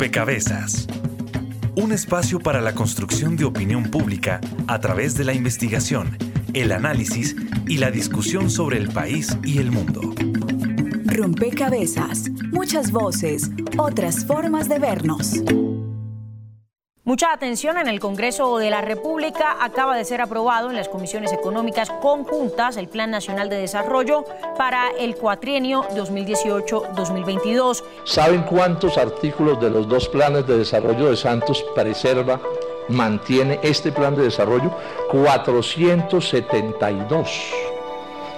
Rompecabezas. Un espacio para la construcción de opinión pública a través de la investigación, el análisis y la discusión sobre el país y el mundo. Rompecabezas. Muchas voces, otras formas de vernos. Mucha atención en el Congreso de la República. Acaba de ser aprobado en las comisiones económicas conjuntas el Plan Nacional de Desarrollo para el cuatrienio 2018-2022. ¿Saben cuántos artículos de los dos planes de desarrollo de Santos preserva, mantiene este plan de desarrollo? 472.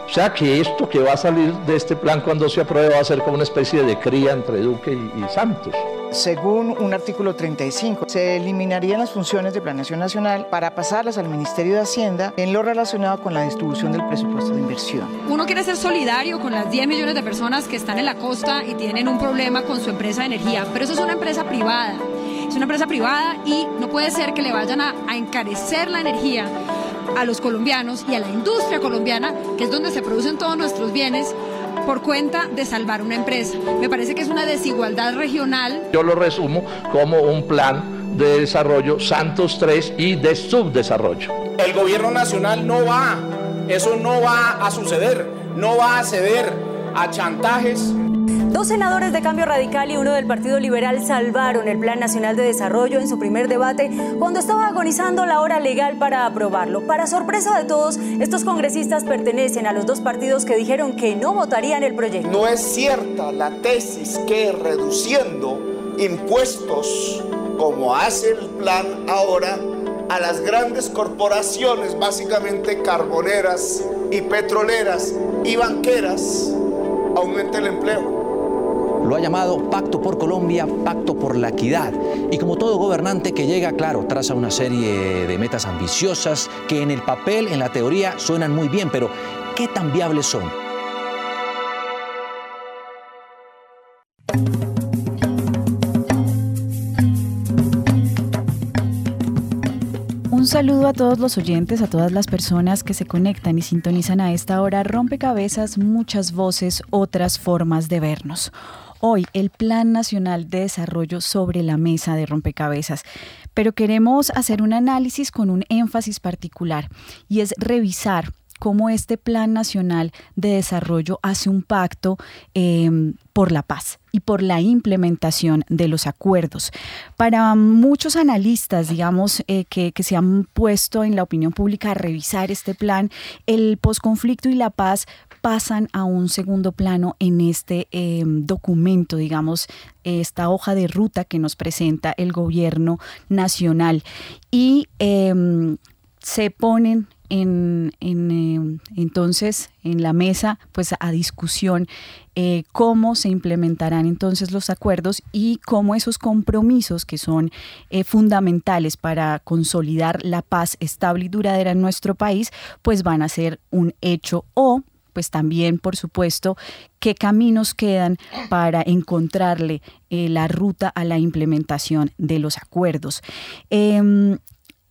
O sea que esto que va a salir de este plan cuando se apruebe va a ser como una especie de cría entre Duque y, Santos. Según un artículo 35, se eliminarían las funciones de planeación nacional para pasarlas al Ministerio de Hacienda en lo relacionado con la distribución del presupuesto de inversión. Uno quiere ser solidario con las 10 millones de personas que están en la costa y tienen un problema con su empresa de energía, pero eso es una empresa privada. Es una empresa privada y no puede ser que le vayan a, a encarecer la energía a los colombianos y a la industria colombiana, que es donde se producen todos nuestros bienes, por cuenta de salvar una empresa. Me parece que es una desigualdad regional. Yo lo resumo como un plan de desarrollo Santos 3 y de subdesarrollo. El gobierno nacional no va, eso no va a suceder, no va a ceder a chantajes Dos senadores de Cambio Radical y uno del Partido Liberal salvaron el Plan Nacional de Desarrollo en su primer debate cuando estaba agonizando la hora legal para aprobarlo. Para sorpresa de todos, estos congresistas pertenecen a los dos partidos que dijeron que no votarían el proyecto. No es cierta la tesis que reduciendo impuestos, como hace el plan ahora, a las grandes corporaciones, básicamente carboneras y petroleras y banqueras, aumente el empleo. Lo ha llamado Pacto por Colombia, Pacto por la Equidad. Y como todo gobernante que llega, claro, traza una serie de metas ambiciosas que en el papel, en la teoría, suenan muy bien, pero ¿qué tan viables son? Un saludo a todos los oyentes, a todas las personas que se conectan y sintonizan a esta hora. Rompecabezas, muchas voces, otras formas de vernos hoy el Plan Nacional de Desarrollo sobre la mesa de rompecabezas, pero queremos hacer un análisis con un énfasis particular y es revisar cómo este Plan Nacional de Desarrollo hace un pacto em, por la paz y por la implementación de los acuerdos. Para muchos analistas, digamos, eh, que, que, se han puesto en la opinión pública a revisar este plan, el posconflicto y la paz pasan a un segundo plano en este em, documento, digamos, esta hoja de ruta que nos presenta el gobierno nacional. Y em, se ponen en, em, entonces en la mesa pues a discusión eh, cómo se implementarán entonces los acuerdos y cómo esos compromisos que son eh, fundamentales para consolidar la paz estable y duradera en nuestro país pues van a ser un hecho o pues también, por supuesto, qué caminos quedan para encontrarle eh, la ruta a la implementación de los acuerdos. Em,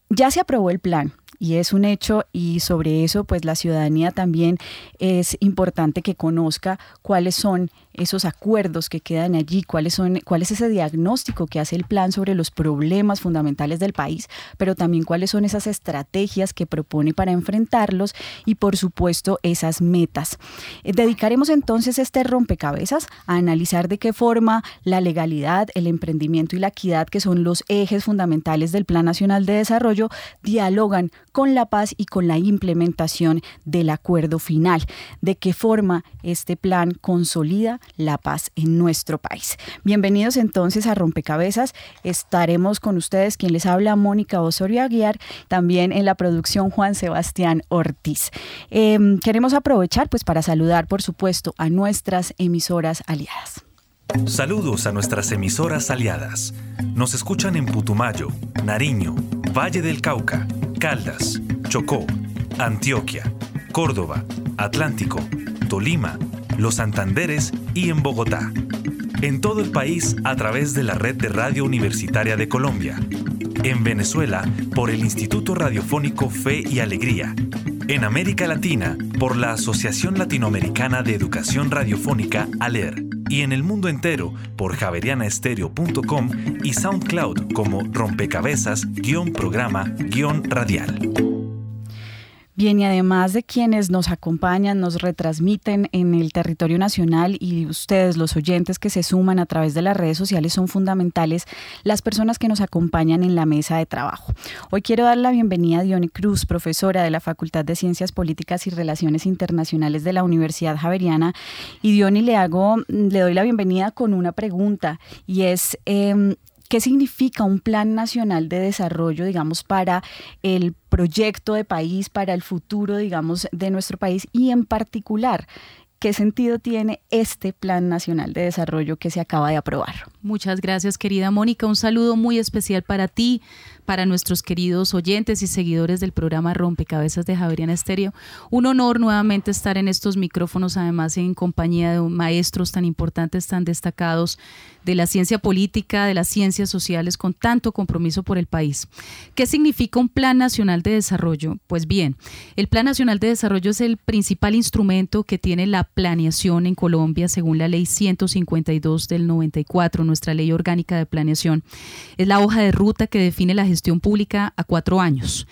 ya se aprobó el plan, y es un hecho y sobre eso pues la ciudadanía también es importante que conozca cuáles son esos acuerdos que quedan allí, cuáles son, cuál es ese diagnóstico que hace el plan sobre los problemas fundamentales del país, pero también cuáles son esas estrategias que propone para enfrentarlos y por supuesto esas metas. Eh, dedicaremos entonces este rompecabezas a analizar de qué forma la legalidad, el emprendimiento y la equidad, que son los ejes fundamentales del Plan Nacional de Desarrollo, dialogan con la paz y con la implementación del acuerdo final, de qué forma este plan consolida la paz en nuestro país. Bienvenidos entonces a Rompecabezas. Estaremos con ustedes, quien les habla, Mónica Osorio Aguiar, también en la producción Juan Sebastián Ortiz. Em, queremos aprovechar pues para saludar, por supuesto, a nuestras emisoras aliadas. Saludos a nuestras emisoras aliadas. Nos escuchan en Putumayo, Nariño, Valle del Cauca, Caldas, Chocó, Antioquia, Córdoba, Atlántico, Tolima, Los Santanderes y en Bogotá. En todo el país a través de la red de Radio Universitaria de Colombia. En Venezuela por el Instituto Radiofónico Fe y Alegría En América Latina, por la Asociación Latinoamericana de Educación Radiofónica, ALER. Y en el mundo entero, por javerianaestereo.com y SoundCloud como rompecabezas-programa-radial. Bien, y además de quienes nos acompañan, nos retransmiten en el territorio nacional y ustedes, los oyentes que se suman a través de las redes sociales, son fundamentales las personas que nos acompañan en la mesa de trabajo. Hoy quiero dar la bienvenida a Diony Cruz, profesora de la Facultad de Ciencias Políticas y Relaciones Internacionales de la Universidad Javeriana. Y Diony le hago, le doy la bienvenida con una pregunta y es em, ¿Qué significa un plan nacional de desarrollo, digamos, para el proyecto de país, para el futuro, digamos, de nuestro país y en particular? ¿Qué sentido tiene este Plan Nacional de Desarrollo que se acaba de aprobar? Muchas gracias, querida Mónica. Un saludo muy especial para ti, para nuestros queridos oyentes y seguidores del programa Rompecabezas de Javeriana Estéreo. Un honor nuevamente estar en estos micrófonos, además en compañía de maestros tan importantes, tan destacados de la ciencia política, de las ciencias sociales, con tanto compromiso por el país. ¿Qué significa un Plan Nacional de Desarrollo? Pues bien, el Plan Nacional de Desarrollo es el principal instrumento que tiene la planeación en Colombia según la ley 152 del 94, nuestra ley orgánica de planeación. Es la hoja de ruta que define la gestión pública a cuatro años.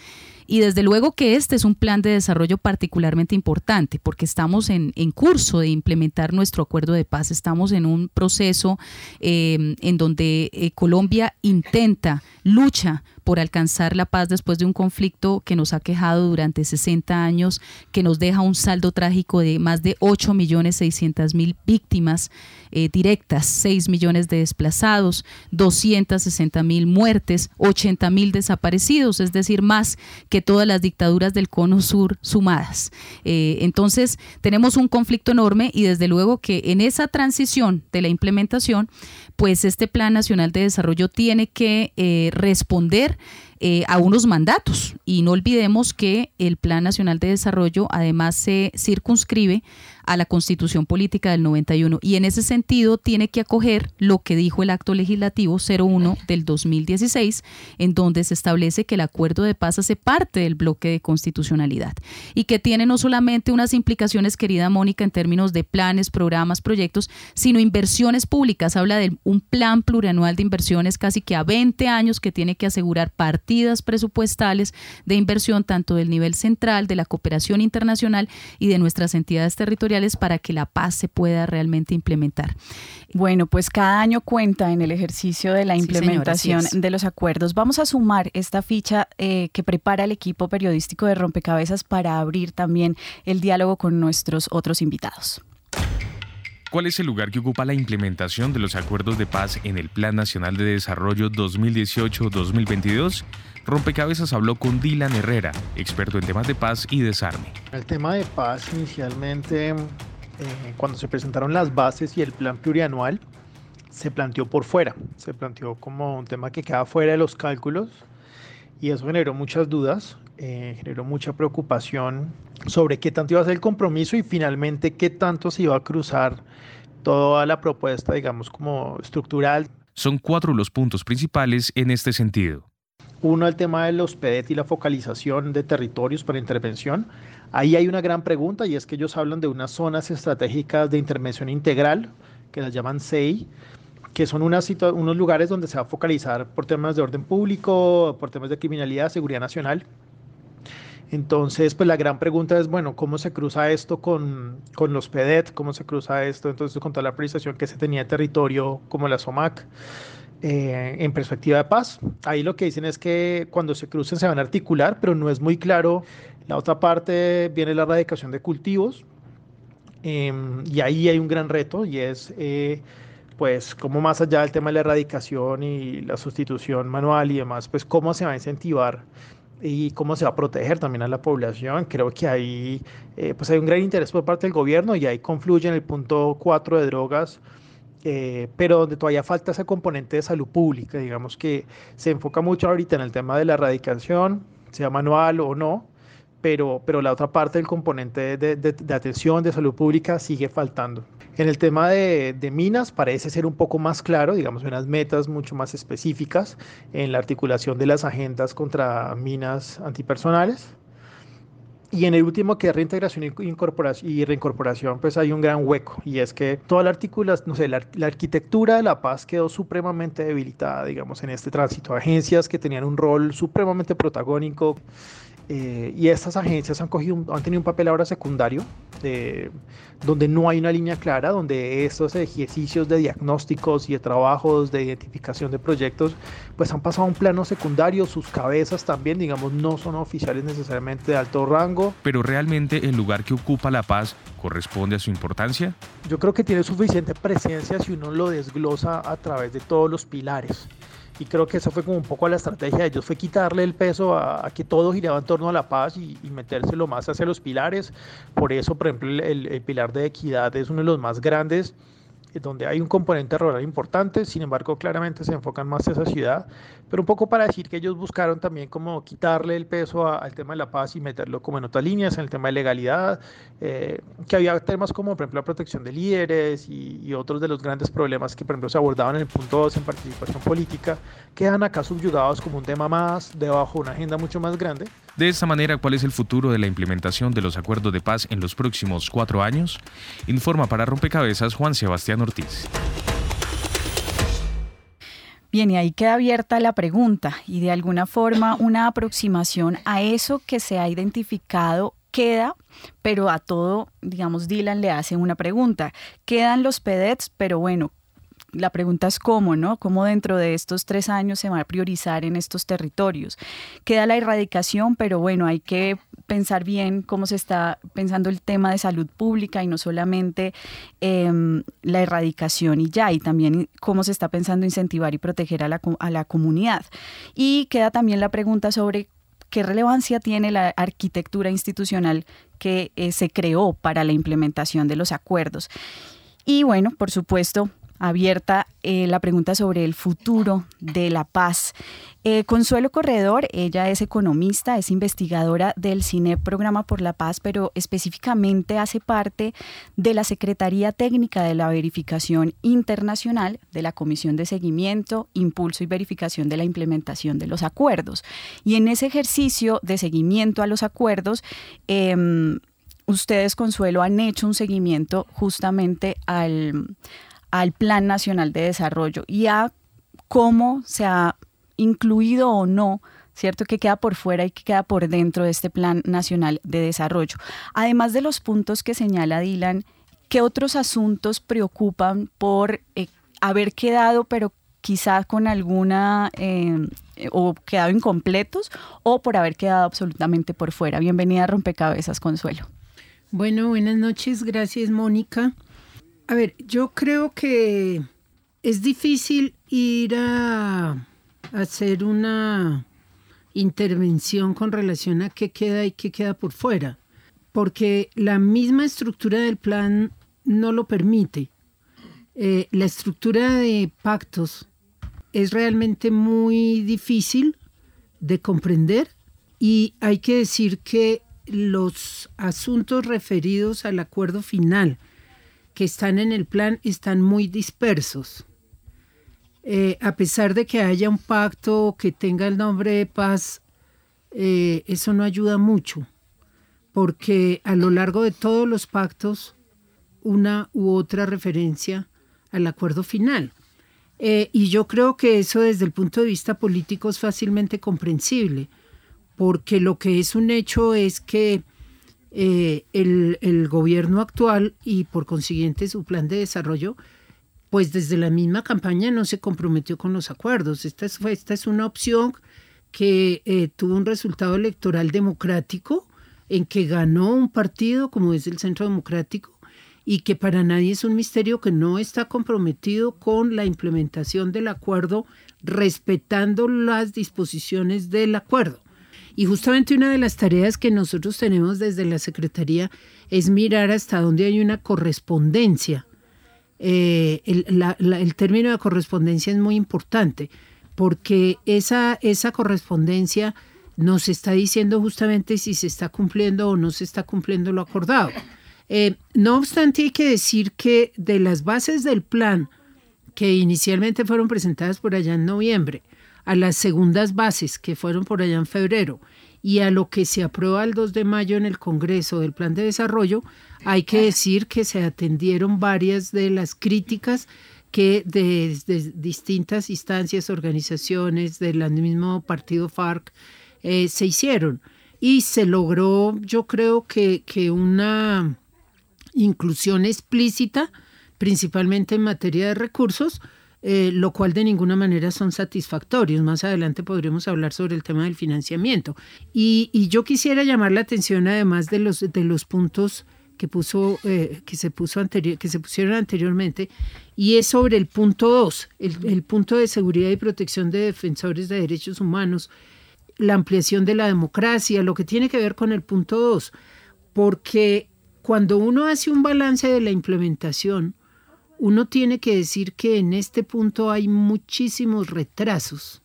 Y desde luego que este es un plan de desarrollo particularmente importante porque estamos en, curso de implementar nuestro acuerdo de paz, estamos en un proceso eh, en donde eh, Colombia intenta, lucha por alcanzar la paz después de un conflicto que nos ha quejado durante 60 años, que nos deja un saldo trágico de más de 8.600.000 víctimas eh, directas, 6 millones de desplazados, 260.000 muertes, 80.000 desaparecidos, es decir, más que todas las dictaduras del cono sur sumadas. Eh, entonces, tenemos un conflicto enorme y desde luego que en esa transición de la implementación, pues este Plan Nacional de Desarrollo tiene que eh, responder eh, a unos mandatos. Y no olvidemos que el Plan Nacional de Desarrollo además se circunscribe a la Constitución Política del 91 y en ese sentido tiene que acoger lo que dijo el acto legislativo 01 del 2016, en donde se establece que el acuerdo de paz hace parte del bloque de constitucionalidad y que tiene no solamente unas implicaciones, querida Mónica, en términos de planes, programas, proyectos, sino inversiones públicas. Habla de un plan plurianual de inversiones casi que a 20 años que tiene que asegurar partidas presupuestales de inversión tanto del nivel central, de la cooperación internacional y de nuestras entidades territoriales para que la paz se pueda realmente implementar. Bueno, pues cada año cuenta en el ejercicio de la implementación de los acuerdos. Vamos a sumar esta ficha eh, que prepara el equipo periodístico de Rompecabezas para abrir también el diálogo con nuestros otros invitados. ¿Cuál es el lugar que ocupa la implementación de los acuerdos de paz en el Plan Nacional de Desarrollo 2018-2022? Rompecabezas habló con Dylan Herrera, experto en temas de paz y desarme. El tema de paz inicialmente, eh, cuando se presentaron las bases y el plan plurianual, se planteó por fuera, se planteó como un tema que queda fuera de los cálculos y eso generó muchas dudas, eh, generó mucha preocupación sobre qué tanto iba a ser el compromiso y finalmente qué tanto se iba a cruzar toda la propuesta, digamos, como estructural. Son cuatro los puntos principales en este sentido. Uno, el tema de los PEDET y la focalización de territorios para intervención. Ahí hay una gran pregunta y es que ellos hablan de unas zonas estratégicas de intervención integral, que las llaman SEI, que son unos lugares donde se va a focalizar por temas de orden público, por temas de criminalidad, seguridad nacional. Entonces, pues la gran pregunta es, bueno, ¿cómo se cruza esto con, con los PEDET? ¿Cómo se cruza esto entonces con toda la priorización que se tenía de territorio como la SOMAC? Eh, en perspectiva de paz. Ahí lo que dicen es que cuando se crucen se van a articular, pero no es muy claro. La otra parte viene la erradicación de cultivos em, y ahí hay un gran reto y es, eh, pues, cómo más allá del tema de la erradicación y la sustitución manual y demás, pues, cómo se va a incentivar y cómo se va a proteger también a la población. Creo que ahí, eh, pues, hay un gran interés por parte del gobierno y ahí confluye en el punto 4 de drogas eh, pero donde todavía falta ese componente de salud pública, digamos que se enfoca mucho ahorita en el tema de la erradicación, sea manual o no, pero, pero la otra parte del componente de, atención de salud pública sigue faltando. En el tema de, minas parece ser un poco más claro, digamos, unas metas mucho más específicas en la articulación de las agendas contra minas antipersonales. Y en el último que es reintegración y reincorporación, pues hay un gran hueco y es que toda la articulación, no sé, la, arquitectura de la paz quedó supremamente debilitada, digamos, en este tránsito. Agencias que tenían un rol supremamente protagónico eh, y estas agencias han, cogido han tenido un papel ahora secundario, donde no hay una línea clara, donde estos ejercicios de diagnósticos y de trabajos, de identificación de proyectos, pues han pasado a un plano secundario, sus cabezas también, digamos, no son oficiales necesariamente de alto rango. Pero realmente el lugar que ocupa La Paz corresponde a su importancia? Yo creo que tiene suficiente presencia si uno lo desglosa a través de todos los pilares y creo que eso fue como un poco la estrategia de ellos, fue quitarle el peso a, que todo giraba en torno a la paz y, y, metérselo más hacia los pilares. Por eso, por ejemplo, el, el, pilar de equidad es uno de los más grandes donde hay un componente rural importante, sin embargo claramente se enfocan más en esa ciudad, pero un poco para decir que ellos buscaron también como quitarle el peso al tema de la paz y meterlo como en otras líneas, en el tema de legalidad, eh, que había temas como por ejemplo la protección de líderes y, y, otros de los grandes problemas que por ejemplo se abordaban en el punto 2 en participación política, quedan acá subyugados como un tema más debajo de una agenda mucho más grande. De esta manera, ¿cuál es el futuro de la implementación de los acuerdos de paz en los próximos cuatro años? Informa para Rompecabezas Juan Sebastián Ortiz. Bien, y ahí queda abierta la pregunta y de alguna forma una aproximación a eso que se ha identificado queda, pero a todo, digamos, Dylan le hace una pregunta. Quedan los PEDETs, pero bueno, la pregunta es cómo, ¿no? ¿Cómo dentro de estos tres años se va a priorizar en estos territorios? Queda la erradicación, pero bueno, hay que pensar bien cómo se está pensando el tema de salud pública y no solamente eh, la erradicación y ya, y también cómo se está pensando incentivar y proteger a la, a la comunidad. Y queda también la pregunta sobre qué relevancia tiene la arquitectura institucional que eh, se creó para la implementación de los acuerdos. Y bueno, por supuesto, abierta eh, la pregunta sobre el futuro de la paz. Eh, Consuelo Corredor, ella es economista, es investigadora del CINE Programa por la Paz, pero específicamente hace parte de la Secretaría Técnica de la Verificación Internacional de la Comisión de Seguimiento, Impulso y Verificación de la Implementación de los Acuerdos. Y en ese ejercicio de seguimiento a los acuerdos, em, ustedes, Consuelo, han hecho un seguimiento justamente al al Plan Nacional de Desarrollo y a cómo se ha incluido o no, ¿cierto? Que queda por fuera y que queda por dentro de este Plan Nacional de Desarrollo. Además de los puntos que señala Dylan, ¿qué otros asuntos preocupan por eh, haber quedado, pero quizás con alguna eh, o quedado incompletos o por haber quedado absolutamente por fuera? Bienvenida a Rompecabezas, Consuelo. Bueno, buenas noches, gracias Mónica. A ver, yo creo que es difícil ir a hacer una intervención con relación a qué queda y qué queda por fuera, porque la misma estructura del plan no lo permite. Eh, la estructura de pactos es realmente muy difícil de comprender y hay que decir que los asuntos referidos al acuerdo final, que están en el plan están muy dispersos. Eh, a pesar de que haya un pacto que tenga el nombre de paz, eh, eso no ayuda mucho, porque a lo largo de todos los pactos, una u otra referencia al acuerdo final. Eh, y yo creo que eso desde el punto de vista político es fácilmente comprensible, porque lo que es un hecho es que eh, el, gobierno actual y por consiguiente su plan de desarrollo, pues desde la misma campaña no se comprometió con los acuerdos. Esta es, esta es una opción que eh, tuvo un resultado electoral democrático en que ganó un partido como es el Centro Democrático y que para nadie es un misterio que no está comprometido con la implementación del acuerdo respetando las disposiciones del acuerdo. Y justamente una de las tareas que nosotros tenemos desde la Secretaría es mirar hasta dónde hay una correspondencia. Eh, el, término de correspondencia es muy importante porque esa, esa correspondencia nos está diciendo justamente si se está cumpliendo o no se está cumpliendo lo acordado. Eh, no obstante, hay que decir que de las bases del plan que inicialmente fueron presentadas por allá en noviembre, a las segundas bases que fueron por allá en febrero y a lo que se aprueba el 2 de mayo en el Congreso del Plan de Desarrollo, hay que decir que se atendieron varias de las críticas que desde distintas instancias, organizaciones del mismo partido FARC eh, se hicieron. Y se logró, yo creo que, que una inclusión explícita, principalmente en materia de recursos, eh, lo cual de ninguna manera son satisfactorios. Más adelante podremos hablar sobre el tema del financiamiento. Y, yo quisiera llamar la atención además de los, de los puntos que, puso, eh, que, se puso que se pusieron anteriormente, y es sobre el punto 2, el, el punto de seguridad y protección de defensores de derechos humanos, la ampliación de la democracia, lo que tiene que ver con el punto 2, porque cuando uno hace un balance de la implementación, uno tiene que decir que en este punto hay muchísimos retrasos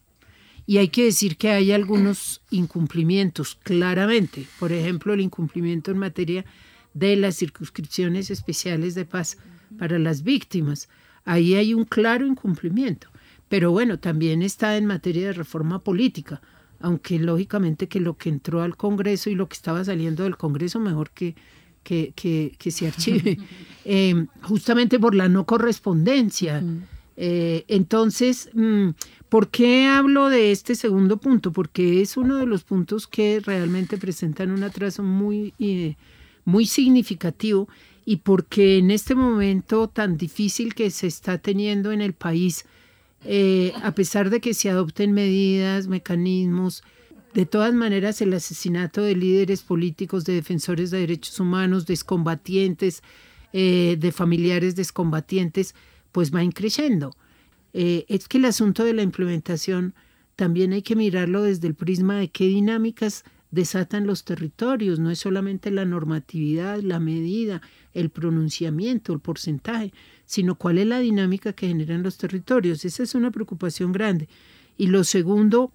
y hay que decir que hay algunos incumplimientos, claramente. Por ejemplo, el incumplimiento en materia de las circunscripciones especiales de paz para las víctimas. Ahí hay un claro incumplimiento. Pero bueno, también está en materia de reforma política, aunque lógicamente que lo que entró al Congreso y lo que estaba saliendo del Congreso, mejor que que, se archive, em, justamente por la no correspondencia. Eh, entonces, mm, ¿por qué hablo de este segundo punto? Porque es uno de los puntos que realmente presentan un atraso muy, eh, muy significativo y porque en este momento tan difícil que se está teniendo en el país, eh, a pesar de que se adopten medidas, mecanismos, de todas maneras, el asesinato de líderes políticos, de defensores de derechos humanos, de excombatientes, eh, de familiares de excombatientes, pues va increciendo. Eh, es que el asunto de la implementación también hay que mirarlo desde el prisma de qué dinámicas desatan los territorios, no es solamente la normatividad, la medida, el pronunciamiento, el porcentaje, sino cuál es la dinámica que generan los territorios. Esa es una preocupación grande. Y lo segundo,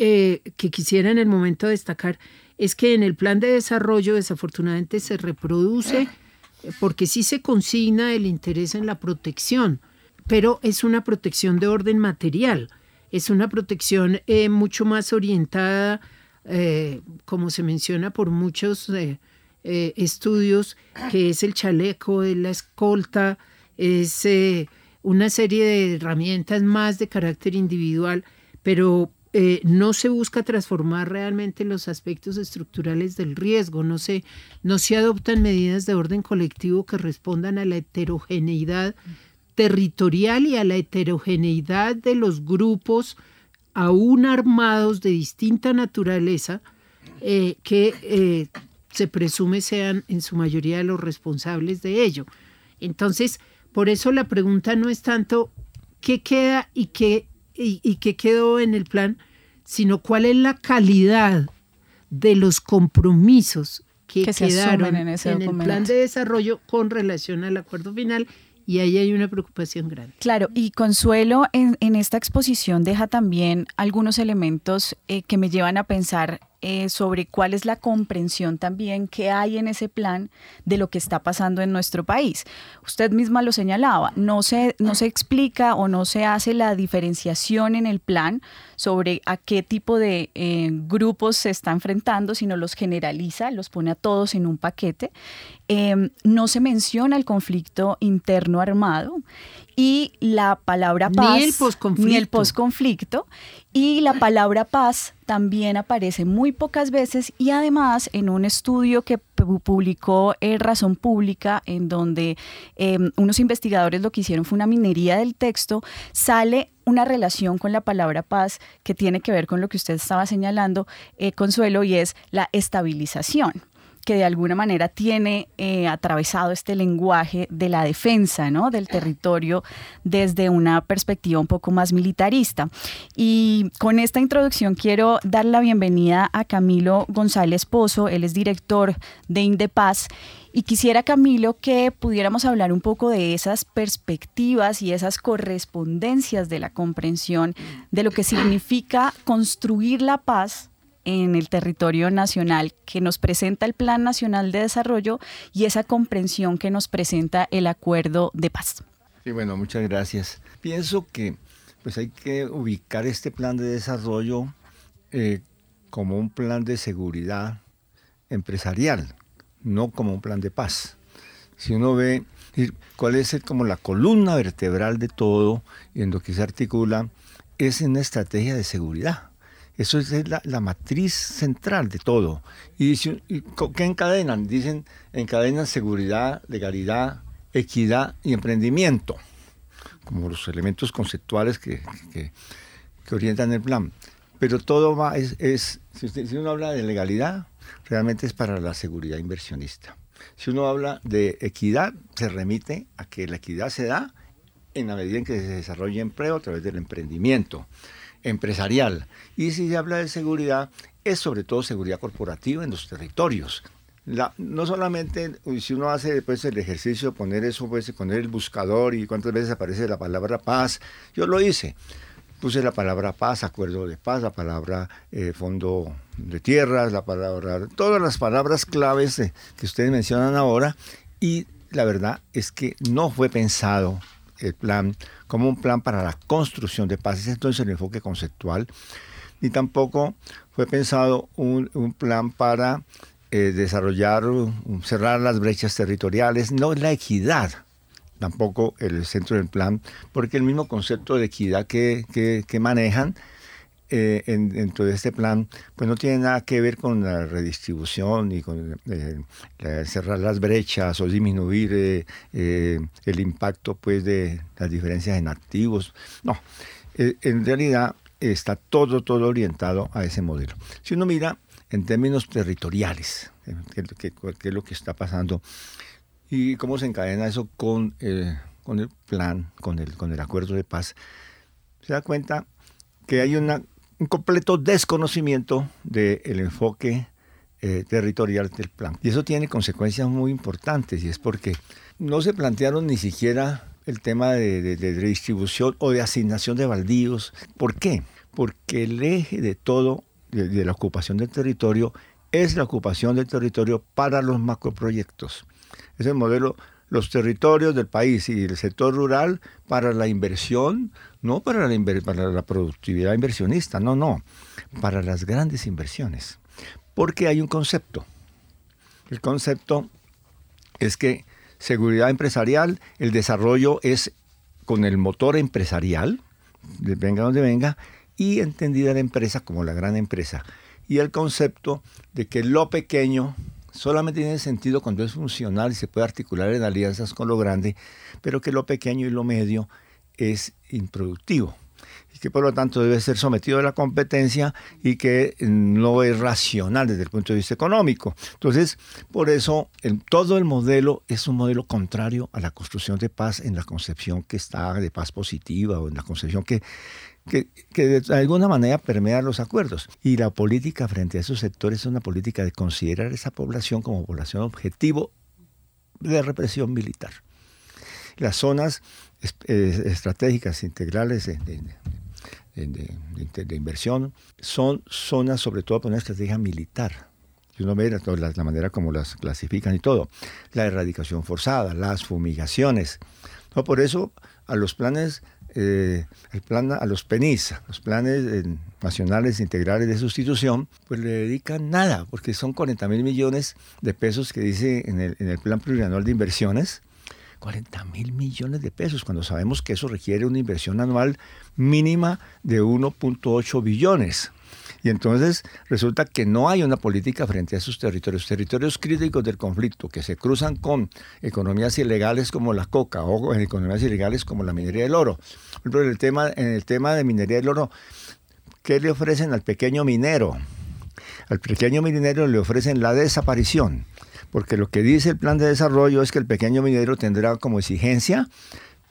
eh, que quisiera en el momento destacar es que en el plan de desarrollo desafortunadamente se reproduce eh, porque sí se consigna el interés en la protección, pero es una protección de orden material, es una protección eh, mucho más orientada, como se menciona por muchos estudios, que es el chaleco, es la escolta, es una serie de herramientas más de carácter individual, pero eh, no se busca transformar realmente los aspectos estructurales del riesgo, no se, no se adoptan medidas de orden colectivo que respondan a la heterogeneidad territorial y a la heterogeneidad de los grupos aún armados de distinta naturaleza eh, que eh, se presume sean en su mayoría los responsables de ello. Entonces, por eso la pregunta no es tanto qué queda y qué y, qué quedó en el plan, sino cuál es la calidad de los compromisos que, quedaron en, ese en el plan de desarrollo con relación al acuerdo final y ahí hay una preocupación grande. Claro, y Consuelo en, en esta exposición deja también algunos elementos eh, que me llevan a pensar eh, sobre cuál es la comprensión también que hay en ese plan de lo que está pasando en nuestro país. Usted misma lo señalaba, no se, no se explica o no se hace la diferenciación en el plan sobre a qué tipo de eh, grupos se está enfrentando, sino los generaliza, los pone a todos en un paquete. Em, no se menciona el conflicto interno armado y la palabra paz. Ni el posconflicto. Ni el posconflicto. Y la palabra paz también aparece muy pocas veces y además en un estudio que publicó eh, Razón Pública, en donde em, unos investigadores lo que hicieron fue una minería del texto, sale una relación con la palabra paz que tiene que ver con lo que usted estaba señalando, eh, Consuelo, y es la estabilización que de alguna manera tiene eh, atravesado este lenguaje de la defensa ¿no? del territorio desde una perspectiva un poco más militarista. Y con esta introducción quiero dar la bienvenida a Camilo González Pozo, él es director de Indepaz. Y quisiera, Camilo, que pudiéramos hablar un poco de esas perspectivas y esas correspondencias de la comprensión de lo que significa construir la paz en el territorio nacional que nos presenta el Plan Nacional de Desarrollo y esa comprensión que nos presenta el Acuerdo de Paz. Sí, bueno, muchas gracias. Pienso que pues hay que ubicar este plan de desarrollo eh, como un plan de seguridad empresarial, no como un plan de paz. Si uno ve cuál es como la columna vertebral de todo y en lo que se articula, es una estrategia de seguridad. Eso es la, matriz central de todo. ¿Y, qué encadenan? Dicen, encadenan seguridad, legalidad, equidad y emprendimiento, como los elementos conceptuales que, que, orientan el plan. Pero todo va, es, es si, si uno habla de legalidad, realmente es para la seguridad inversionista. Si uno habla de equidad, se remite a que la equidad se da en la medida en que se desarrolla empleo a través del emprendimiento empresarial. Y si se habla de seguridad, es sobre todo seguridad corporativa en los territorios. No solamente si uno hace después el ejercicio poner eso, pues poner el buscador y cuántas veces aparece la palabra paz, yo lo hice puse la palabra paz, acuerdo de paz, la palabra eh, fondo de tierras, la palabra, todas las palabras claves que ustedes mencionan ahora y la verdad es que no fue pensado el plan como un plan para la construcción de paz, ese es entonces el enfoque conceptual, ni tampoco fue pensado un, plan para eh, desarrollar, cerrar las brechas territoriales, no la equidad tampoco el centro del plan, porque el mismo concepto de equidad que, manejan eh, dentro de este plan, pues no tiene nada que ver con la redistribución y con eh, cerrar las brechas o disminuir eh, el impacto pues de las diferencias en activos. No, en realidad está todo, todo orientado a ese modelo. Si uno mira en términos territoriales, qué es lo que está pasando ¿Y cómo se encadena eso con, con el plan, con el, con el acuerdo de paz? Se da cuenta que hay una, un completo desconocimiento del enfoque eh, territorial del plan. Y eso tiene consecuencias muy importantes y es porque no se plantearon ni siquiera el tema de, de, redistribución o de asignación de baldíos. ¿Por qué? Porque el eje de todo, de, de la ocupación del territorio, es la ocupación del territorio para los macroproyectos es el modelo los territorios del país y el sector rural para la inversión, no para la, para la productividad inversionista, no, no, para las grandes inversiones. Porque hay un concepto. El concepto es que seguridad empresarial, el desarrollo es con el motor empresarial, venga donde venga, y entendida la empresa como la gran empresa. Y el concepto de que lo pequeño solamente tiene sentido cuando es funcional y se puede articular en alianzas con lo grande, pero que lo pequeño y lo medio es improductivo y que por lo tanto debe ser sometido a la competencia y que no es racional desde el punto de vista económico. Entonces, por eso todo el modelo es un modelo contrario a la construcción de paz en la concepción que está de paz positiva o en la concepción que que, de alguna manera permea los acuerdos. Y la política frente a esos sectores es una política de considerar esa población como población objetivo de represión militar. Las zonas estratégicas integrales de, inversión son zonas sobre todo por una estrategia militar. Si uno ve la, la manera como las clasifican y todo, la erradicación forzada, las fumigaciones. No, por eso a los planes eh, el plan a los PENIS, los planes eh, nacionales integrales de sustitución, pues le dedican nada, porque son 40 mil millones de pesos que dice en el, en el plan plurianual de inversiones. 40 mil millones de pesos, cuando sabemos que eso requiere una inversión anual mínima de 1.8 billones. Y entonces resulta que no hay una política frente a esos territorios, territorios críticos del conflicto, que se cruzan con economías ilegales como la coca o en economías ilegales como la minería del oro. Por el tema, en el tema de minería del oro, ¿qué le ofrecen al pequeño minero? Al pequeño minero le ofrecen la desaparición, porque lo que dice el plan de desarrollo es que el pequeño minero tendrá como exigencia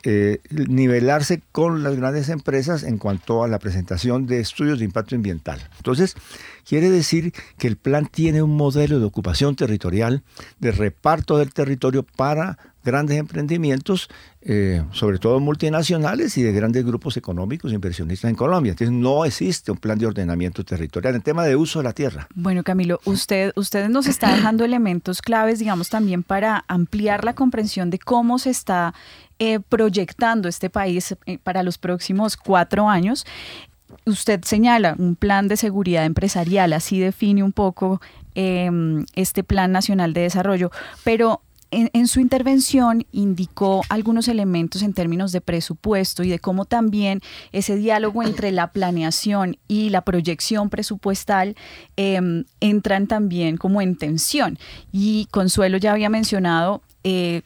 eh, nivelarse con las grandes empresas en cuanto a la presentación de estudios de impacto ambiental. Entonces, quiere decir que el plan tiene un modelo de ocupación territorial, de reparto del territorio para grandes emprendimientos, eh, sobre todo multinacionales y de grandes grupos económicos inversionistas en Colombia. Entonces no existe un plan de ordenamiento territorial en tema de uso de la tierra. Bueno, Camilo, usted, usted nos está dejando elementos claves, digamos, también para ampliar la comprensión de cómo se está eh, proyectando este país eh, para los próximos cuatro años. usted señala un plan de seguridad empresarial, así define un poco em, este Plan Nacional de Desarrollo, pero en, su intervención indicó algunos elementos en términos de presupuesto y de cómo también ese diálogo entre la planeación y la proyección presupuestal em, entran también como en tensión. Y Consuelo ya había mencionado eh,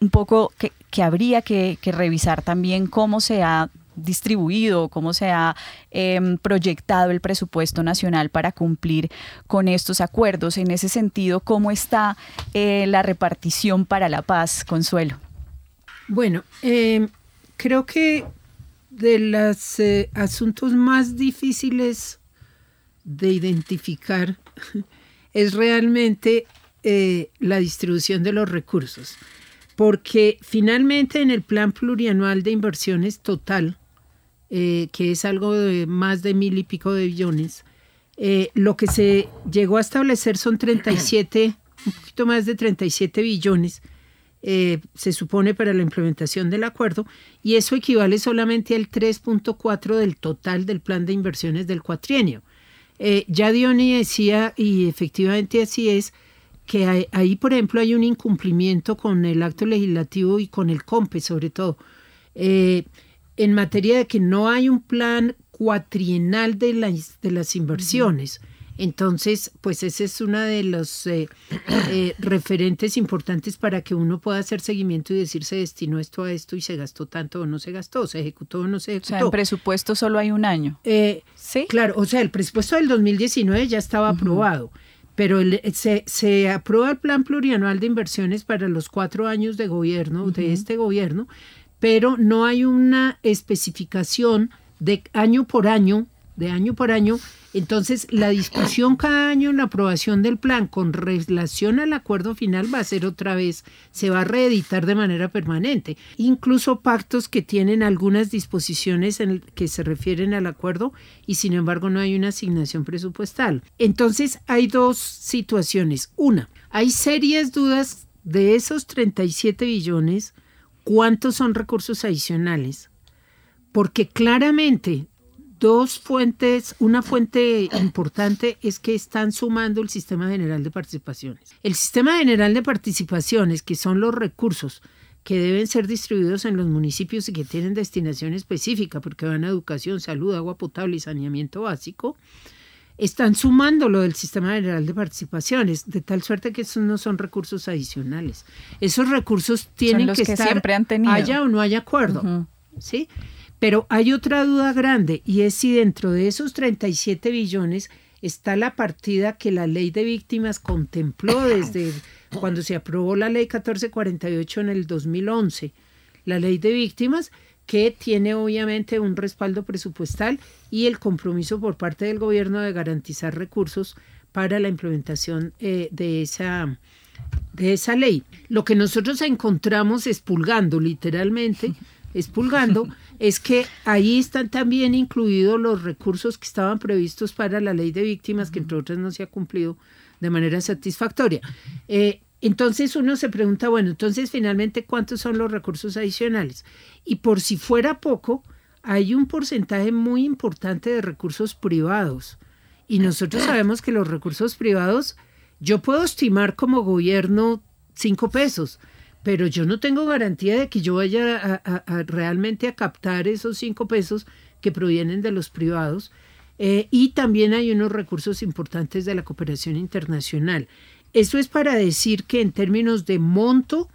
un poco que, habría que, que revisar también cómo se ha distribuido, cómo se ha em, proyectado el presupuesto nacional para cumplir con estos acuerdos. En ese sentido, ¿cómo está eh, la repartición para la paz, Consuelo? Bueno, em, creo que de los eh, asuntos más difíciles de identificar es realmente eh, la distribución de los recursos, porque finalmente en el plan plurianual de inversiones total, eh, que es algo de más de mil y pico de billones, eh, lo que se llegó a establecer son 37, un poquito más de 37 billones, eh, se supone para la implementación del acuerdo, y eso equivale solamente al 3.4 del total del plan de inversiones del cuatrienio. ya Diony decía, y efectivamente así es, que ahí, por ejemplo, hay un incumplimiento con el acto legislativo y con el COMPE, sobre todo en materia de que no hay un plan cuatrienal de las, de las inversiones. Entonces, pues ese es uno de los eh, eh, referentes importantes para que uno pueda hacer seguimiento y decir se destinó esto a esto y se gastó tanto o no se gastó, se ejecutó o no se ejecutó. O sea, en presupuesto solo hay un año. Eh, sí. Claro, o sea, el presupuesto del 2019 ya estaba aprobado, pero se, se, aprueba el plan plurianual de inversiones para los cuatro años de gobierno, de este gobierno, pero no hay una especificación de año por año, de año por año. Entonces, la discusión cada año en la aprobación del plan con relación al acuerdo final va a ser otra vez, se va a reeditar de manera permanente. Incluso pactos que tienen algunas disposiciones en que se refieren al acuerdo y sin embargo no hay una asignación presupuestal. Entonces, hay dos situaciones. Una, hay serias dudas de esos 37 billones ¿Cuántos son recursos adicionales? Porque claramente dos fuentes, una fuente importante es que están sumando el sistema general de participaciones. El sistema general de participaciones, que son los recursos que deben ser distribuidos en los municipios y que tienen destinación específica, porque van a educación, salud, agua potable y saneamiento básico, están sumando lo del Sistema General de Participaciones, de tal suerte que esos no son recursos adicionales. Esos recursos tienen que, estar siempre han tenido. haya o no haya acuerdo. ¿sí? Pero hay otra duda grande y es si dentro de esos 37 billones está la partida que la ley de víctimas contempló desde cuando se aprobó la ley 1448 en el 2011. La ley de víctimas que tiene obviamente un respaldo presupuestal y el compromiso por parte del gobierno de garantizar recursos para la implementación eh, de, esa, de esa ley. Lo que nosotros encontramos expulgando, literalmente, expulgando, es que ahí están también incluidos los recursos que estaban previstos para la ley de víctimas, que entre otras no se ha cumplido de manera satisfactoria. Eh, entonces uno se pregunta, bueno, entonces finalmente cuántos son los recursos adicionales. Y por si fuera poco, hay un porcentaje muy importante de recursos privados. Y nosotros sabemos que los recursos privados, yo puedo estimar como gobierno cinco pesos, pero yo no tengo garantía de que yo vaya a, realmente a captar esos cinco pesos que provienen de los privados. Eh, y también hay unos recursos importantes de la cooperación internacional. Eso es para decir que en términos de monto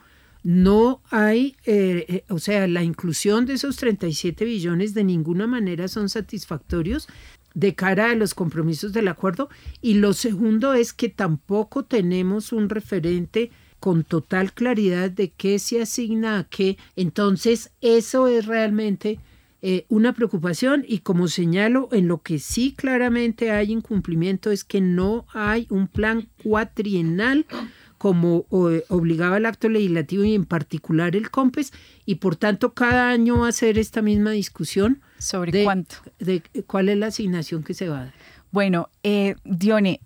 no hay, eh, eh, o sea, la inclusión de esos 37 billones de ninguna manera son satisfactorios de cara a los compromisos del acuerdo. Y lo segundo es que tampoco tenemos un referente con total claridad de qué se asigna a qué. Entonces, eso es realmente eh, una preocupación y como señalo, en lo que sí claramente hay incumplimiento es que no hay un plan cuatrienal como obligaba el acto legislativo y en particular el COMPES, y por tanto cada año va a ser esta misma discusión. ¿Sobre cuánto? De cuál es la asignación que se va a dar. Bueno, eh, Dione,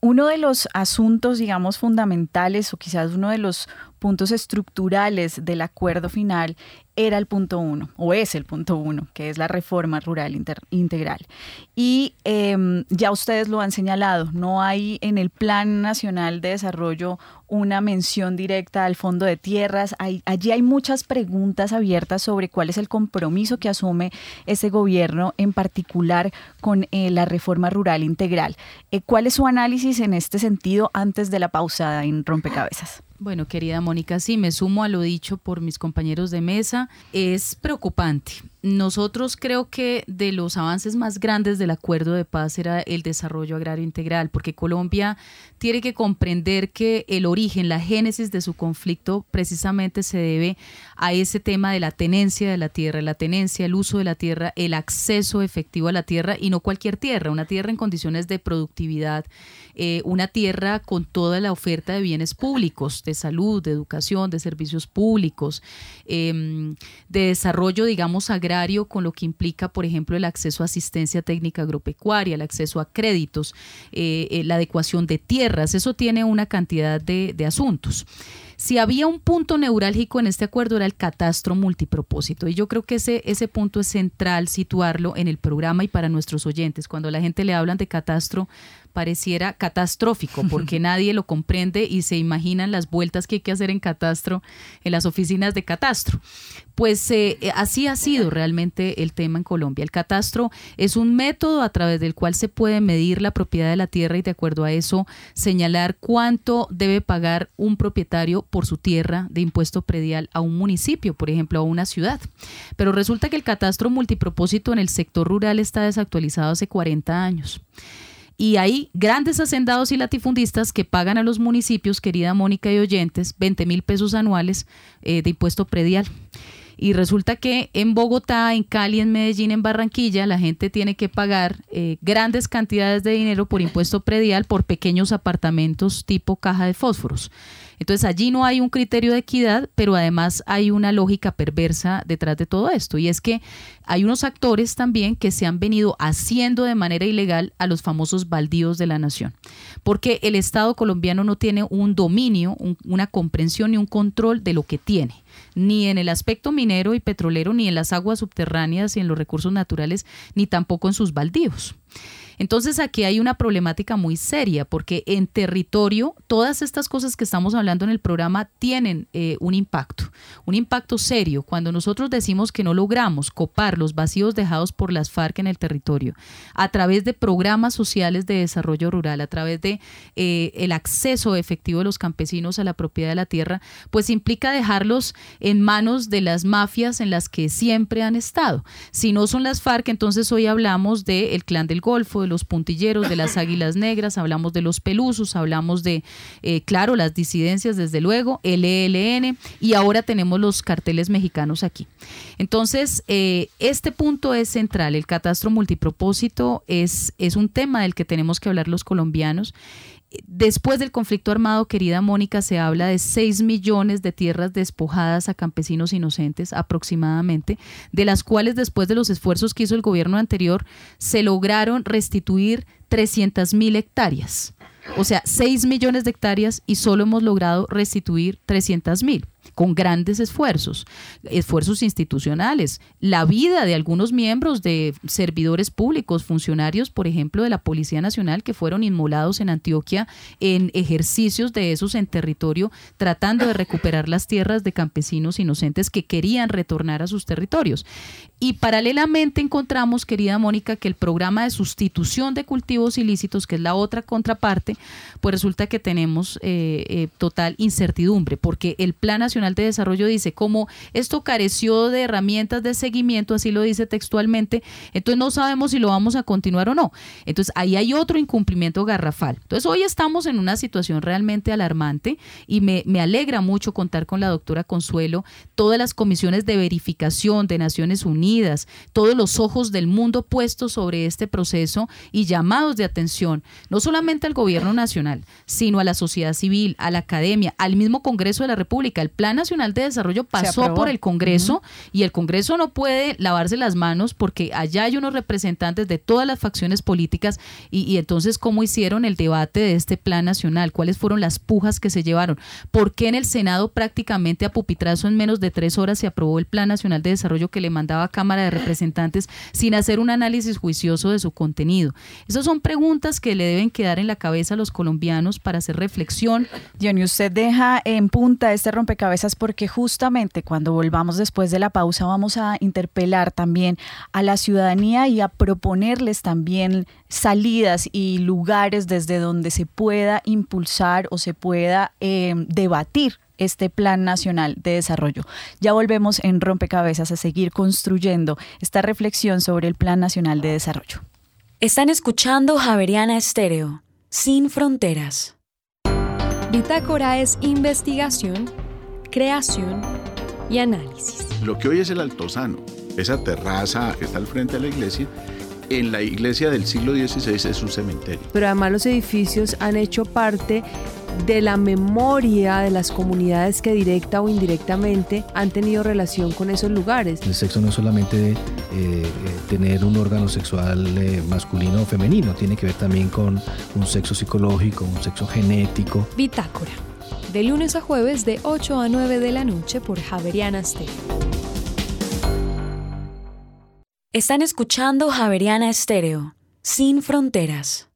uno de los asuntos, digamos, fundamentales o quizás uno de los puntos estructurales del acuerdo final era el punto uno, o es el punto uno, que es la reforma rural integral. Y em, ya ustedes lo han señalado, no hay en el Plan Nacional de Desarrollo una mención directa al fondo de tierras. allí hay muchas preguntas abiertas sobre cuál es el compromiso que asume ese gobierno, en particular con eh, la reforma rural integral. Eh, ¿Cuál es su análisis en este sentido antes de la pausada en rompecabezas? Bueno, querida Mónica, sí, me sumo a lo dicho por mis compañeros de mesa. Es preocupante. Nosotros creo que de los avances más grandes del acuerdo de paz era el desarrollo agrario integral, porque Colombia tiene que comprender que el origen, la génesis de su conflicto precisamente se debe a ese tema de la tenencia de la tierra, la tenencia, el uso de la tierra, el acceso efectivo a la tierra y no cualquier tierra, una tierra en condiciones de productividad, eh, una tierra con toda la oferta de bienes públicos, salud, de educación, de servicios públicos, em, de desarrollo, digamos, agrario con lo que implica, por ejemplo, el acceso a asistencia técnica agropecuaria, el acceso a créditos, eh, eh, la adecuación de tierras, eso tiene una cantidad de, asuntos. Si había un punto neurálgico en este acuerdo era el catastro multipropósito y yo creo que ese, ese punto es central situarlo en el programa y para nuestros oyentes. Cuando la gente le hablan de catastro, pareciera catastrófico porque nadie lo comprende y se imaginan las vueltas que hay que hacer en catastro, en las oficinas de catastro. Pues eh, eh, así ha sido realmente el tema en Colombia. El catastro es un método a través del cual se puede medir la propiedad de la tierra y de acuerdo a eso señalar cuánto debe pagar un propietario por su tierra de impuesto predial a un municipio, por ejemplo, a una ciudad. Pero resulta que el catastro multipropósito en el sector rural está desactualizado hace 40 años. Y hay grandes hacendados y latifundistas que pagan a los municipios, querida Mónica y oyentes, 20 mil pesos anuales eh, de impuesto predial. Y resulta que en Bogotá, en Cali, en Medellín, en Barranquilla, la gente tiene que pagar eh, grandes cantidades de dinero por impuesto predial por pequeños apartamentos tipo caja de fósforos. Entonces allí no hay un criterio de equidad, pero además hay una lógica perversa detrás de todo esto. Y es que hay unos actores también que se han venido haciendo de manera ilegal a los famosos baldíos de la nación. Porque el Estado colombiano no tiene un dominio, una comprensión y un control de lo que tiene ni en el aspecto minero y petrolero, ni en las aguas subterráneas y en los recursos naturales, ni tampoco en sus baldíos. Entonces aquí hay una problemática muy seria porque en territorio todas estas cosas que estamos hablando en el programa tienen eh, un impacto, un impacto serio. Cuando nosotros decimos que no logramos copar los vacíos dejados por las FARC en el territorio a través de programas sociales de desarrollo rural, a través de eh, el acceso efectivo de los campesinos a la propiedad de la tierra, pues implica dejarlos en manos de las mafias en las que siempre han estado. Si no son las FARC, entonces hoy hablamos del clan del Golfo, de los puntilleros, de las águilas negras, hablamos de los pelusos, hablamos de, eh, claro, las disidencias, desde luego, el ELN, y ahora tenemos los carteles mexicanos aquí. Entonces, eh, este punto es central. El catastro multipropósito es, es un tema del que tenemos que hablar los colombianos Después del conflicto armado, querida Mónica, se habla de 6 millones de tierras despojadas a campesinos inocentes aproximadamente, de las cuales después de los esfuerzos que hizo el gobierno anterior, se lograron restituir 300 mil hectáreas. O sea, 6 millones de hectáreas y solo hemos logrado restituir 300 mil con grandes esfuerzos, esfuerzos institucionales, la vida de algunos miembros de servidores públicos, funcionarios, por ejemplo, de la Policía Nacional, que fueron inmolados en Antioquia en ejercicios de esos en territorio, tratando de recuperar las tierras de campesinos inocentes que querían retornar a sus territorios. Y paralelamente encontramos, querida Mónica, que el programa de sustitución de cultivos ilícitos, que es la otra contraparte, pues resulta que tenemos eh, eh, total incertidumbre, porque el Plan Nacional de Desarrollo dice, como esto careció de herramientas de seguimiento, así lo dice textualmente, entonces no sabemos si lo vamos a continuar o no. Entonces ahí hay otro incumplimiento garrafal. Entonces hoy estamos en una situación realmente alarmante y me, me alegra mucho contar con la doctora Consuelo, todas las comisiones de verificación de Naciones Unidas, todos los ojos del mundo puestos sobre este proceso y llamados de atención, no solamente al gobierno nacional, sino a la sociedad civil, a la academia, al mismo Congreso de la República. El Plan Nacional de Desarrollo pasó por el Congreso y el Congreso no puede lavarse las manos porque allá hay unos representantes de todas las facciones políticas y, y entonces cómo hicieron el debate de este Plan Nacional, cuáles fueron las pujas que se llevaron, por qué en el Senado prácticamente a pupitrazo en menos de tres horas se aprobó el Plan Nacional de Desarrollo que le mandaba a Cámara de Representantes sin hacer un análisis juicioso de su contenido. Esas son preguntas que le deben quedar en la cabeza a los colombianos para hacer reflexión. Johnny, usted deja en punta este rompecabezas porque justamente cuando volvamos después de la pausa vamos a interpelar también a la ciudadanía y a proponerles también salidas y lugares desde donde se pueda impulsar o se pueda eh, debatir este Plan Nacional de Desarrollo. Ya volvemos en Rompecabezas a seguir construyendo esta reflexión sobre el Plan Nacional de Desarrollo. Están escuchando Javeriana Estéreo, sin fronteras. Bitácora es investigación, creación y análisis. Lo que hoy es el Altozano, esa terraza que está al frente de la iglesia, en la iglesia del siglo XVI es un cementerio. Pero además los edificios han hecho parte de la memoria de las comunidades que directa o indirectamente han tenido relación con esos lugares. El sexo no es solamente eh, eh, tener un órgano sexual eh, masculino o femenino, tiene que ver también con un sexo psicológico, un sexo genético. Bitácora, de lunes a jueves de 8 a 9 de la noche por Javeriana Estéreo. Están escuchando Javeriana Estéreo, sin fronteras.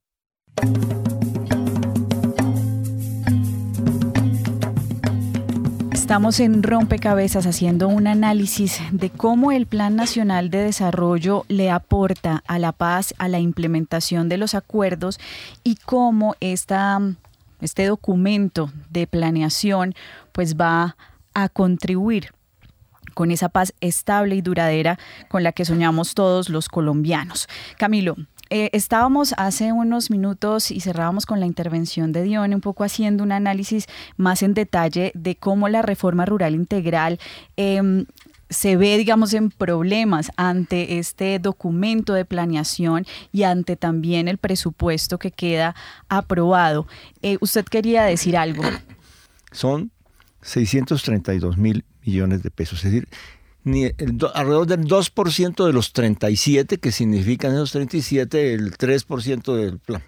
Estamos en Rompecabezas haciendo un análisis de cómo el Plan Nacional de Desarrollo le aporta a la paz, a la implementación de los acuerdos y cómo esta, este documento de planeación pues va a contribuir con esa paz estable y duradera con la que soñamos todos los colombianos. Camilo, eh, estábamos hace unos minutos y cerrábamos con la intervención de Dione, un poco haciendo un análisis más en detalle de cómo la reforma rural integral em, se ve, digamos, en problemas ante este documento de planeación y ante también el presupuesto que queda aprobado. Eh, usted quería decir algo. Son 632 mil millones de pesos, es decir, ni alrededor del 2% de los 37, que significan esos 37, el 3% del plan.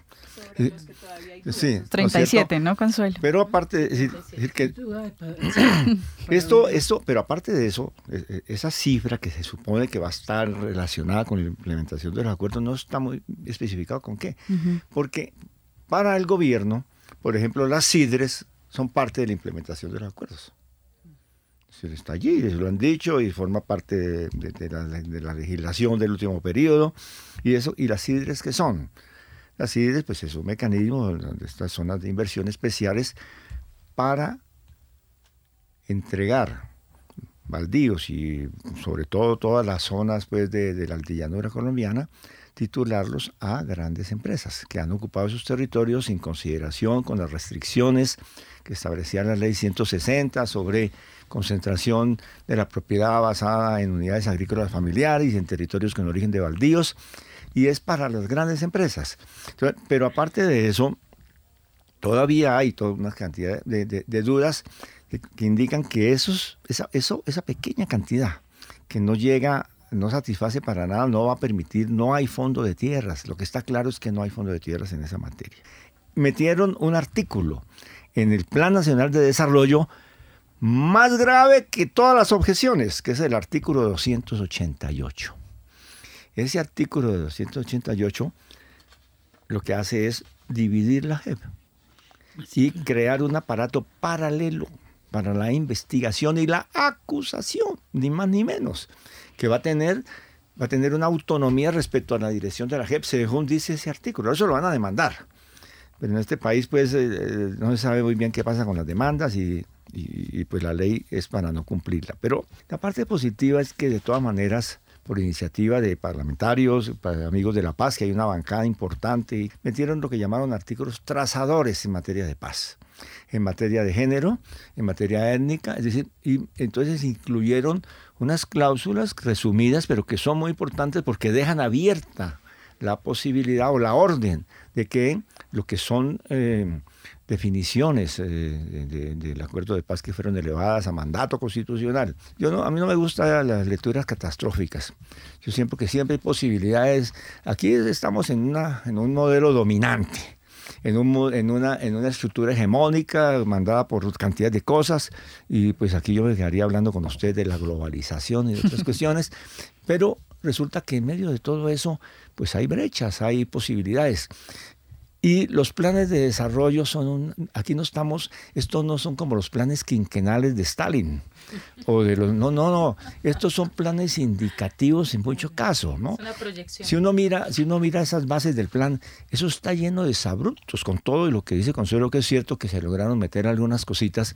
Sí, 37, ¿no, Consuelo? Pero aparte, decir, que esto, esto, pero aparte de eso, e, e, esa cifra que se supone que va a estar relacionada con la implementación de los acuerdos no está muy especificado con qué. Porque para el gobierno, por ejemplo, las CIDRES son parte de la implementación de los acuerdos está allí, lo han dicho y forma parte de, la, legislación del último periodo. Y eso y las CIDRES que son. Las pues es un mecanismo de estas zonas de inversión especiales para entregar baldíos y sobre todo todas las zonas pues de, la altillanura colombiana titularlos a grandes empresas que han ocupado sus territorios sin consideración con las restricciones que establecía la ley 160 sobre concentración de la propiedad basada en unidades agrícolas familiares y en territorios con origen de baldíos, y es para las grandes empresas. pero aparte de eso, todavía hay toda una cantidad de, dudas que, indican que eso, esa pequeña cantidad que no llega no satisface para nada, no va a permitir, no hay fondo de tierras. Lo que está claro es que no hay fondo de tierras en esa materia. Metieron un artículo en el Plan Nacional de Desarrollo más grave que todas las objeciones, que es el artículo 288. Ese artículo de 288 lo que hace es dividir la JEP y crear un aparato paralelo para la investigación y la acusación, ni más ni menos, que va a tener va a tener una autonomía respecto a la dirección de la JEP, según dice ese artículo. Eso lo van a demandar. Pero en este país, pues, eh, eh, no se sabe muy bien qué pasa con las demandas y y, pues la ley es para no cumplirla. Pero la parte positiva es que de todas maneras por iniciativa de parlamentarios, amigos de la paz, que hay una bancada importante, y metieron lo que llamaron artículos trazadores en materia de paz, en materia de género, en materia étnica, es decir, y entonces incluyeron unas cláusulas resumidas, pero que son muy importantes porque dejan abierta la posibilidad o la orden de que lo que son eh, definiciones eh, del acuerdo de paz que fueron elevadas a mandato constitucional. Yo no, a mí no me gustan las lecturas catastróficas. Yo siempre que siempre hay posibilidades. Aquí estamos en, una, en un modelo dominante. En, un, en, una, en una estructura hegemónica mandada por cantidad de cosas y pues aquí yo me quedaría hablando con usted de la globalización y de otras cuestiones, pero resulta que en medio de todo eso pues hay brechas, hay posibilidades. Y los planes de desarrollo son un, aquí no estamos, estos no son como los planes quinquenales de Stalin o de los no, no, no, estos son planes indicativos en muchos casos, ¿no? Es una proyección. Si uno mira, si uno mira esas bases del plan, eso está lleno de sabrutos con todo y lo que dice Consuelo que es cierto que se lograron meter algunas cositas,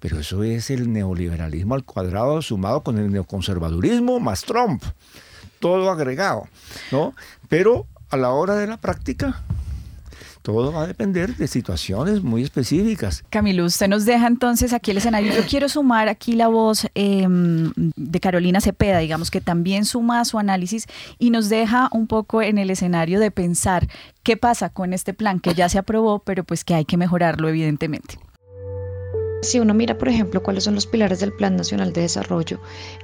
pero eso es el neoliberalismo al cuadrado sumado con el neoconservadurismo más Trump, todo agregado, ¿no? Pero a la hora de la práctica todo va a depender de situaciones muy específicas. Camilo, usted nos deja entonces aquí el escenario. Yo quiero sumar aquí la voz em, de Carolina Cepeda, digamos que también suma su análisis y nos deja un poco en el escenario de pensar qué pasa con este plan que ya se aprobó, pero pues que hay que mejorarlo evidentemente. Si uno mira, por ejemplo, cuáles son los pilares del Plan Nacional de Desarrollo,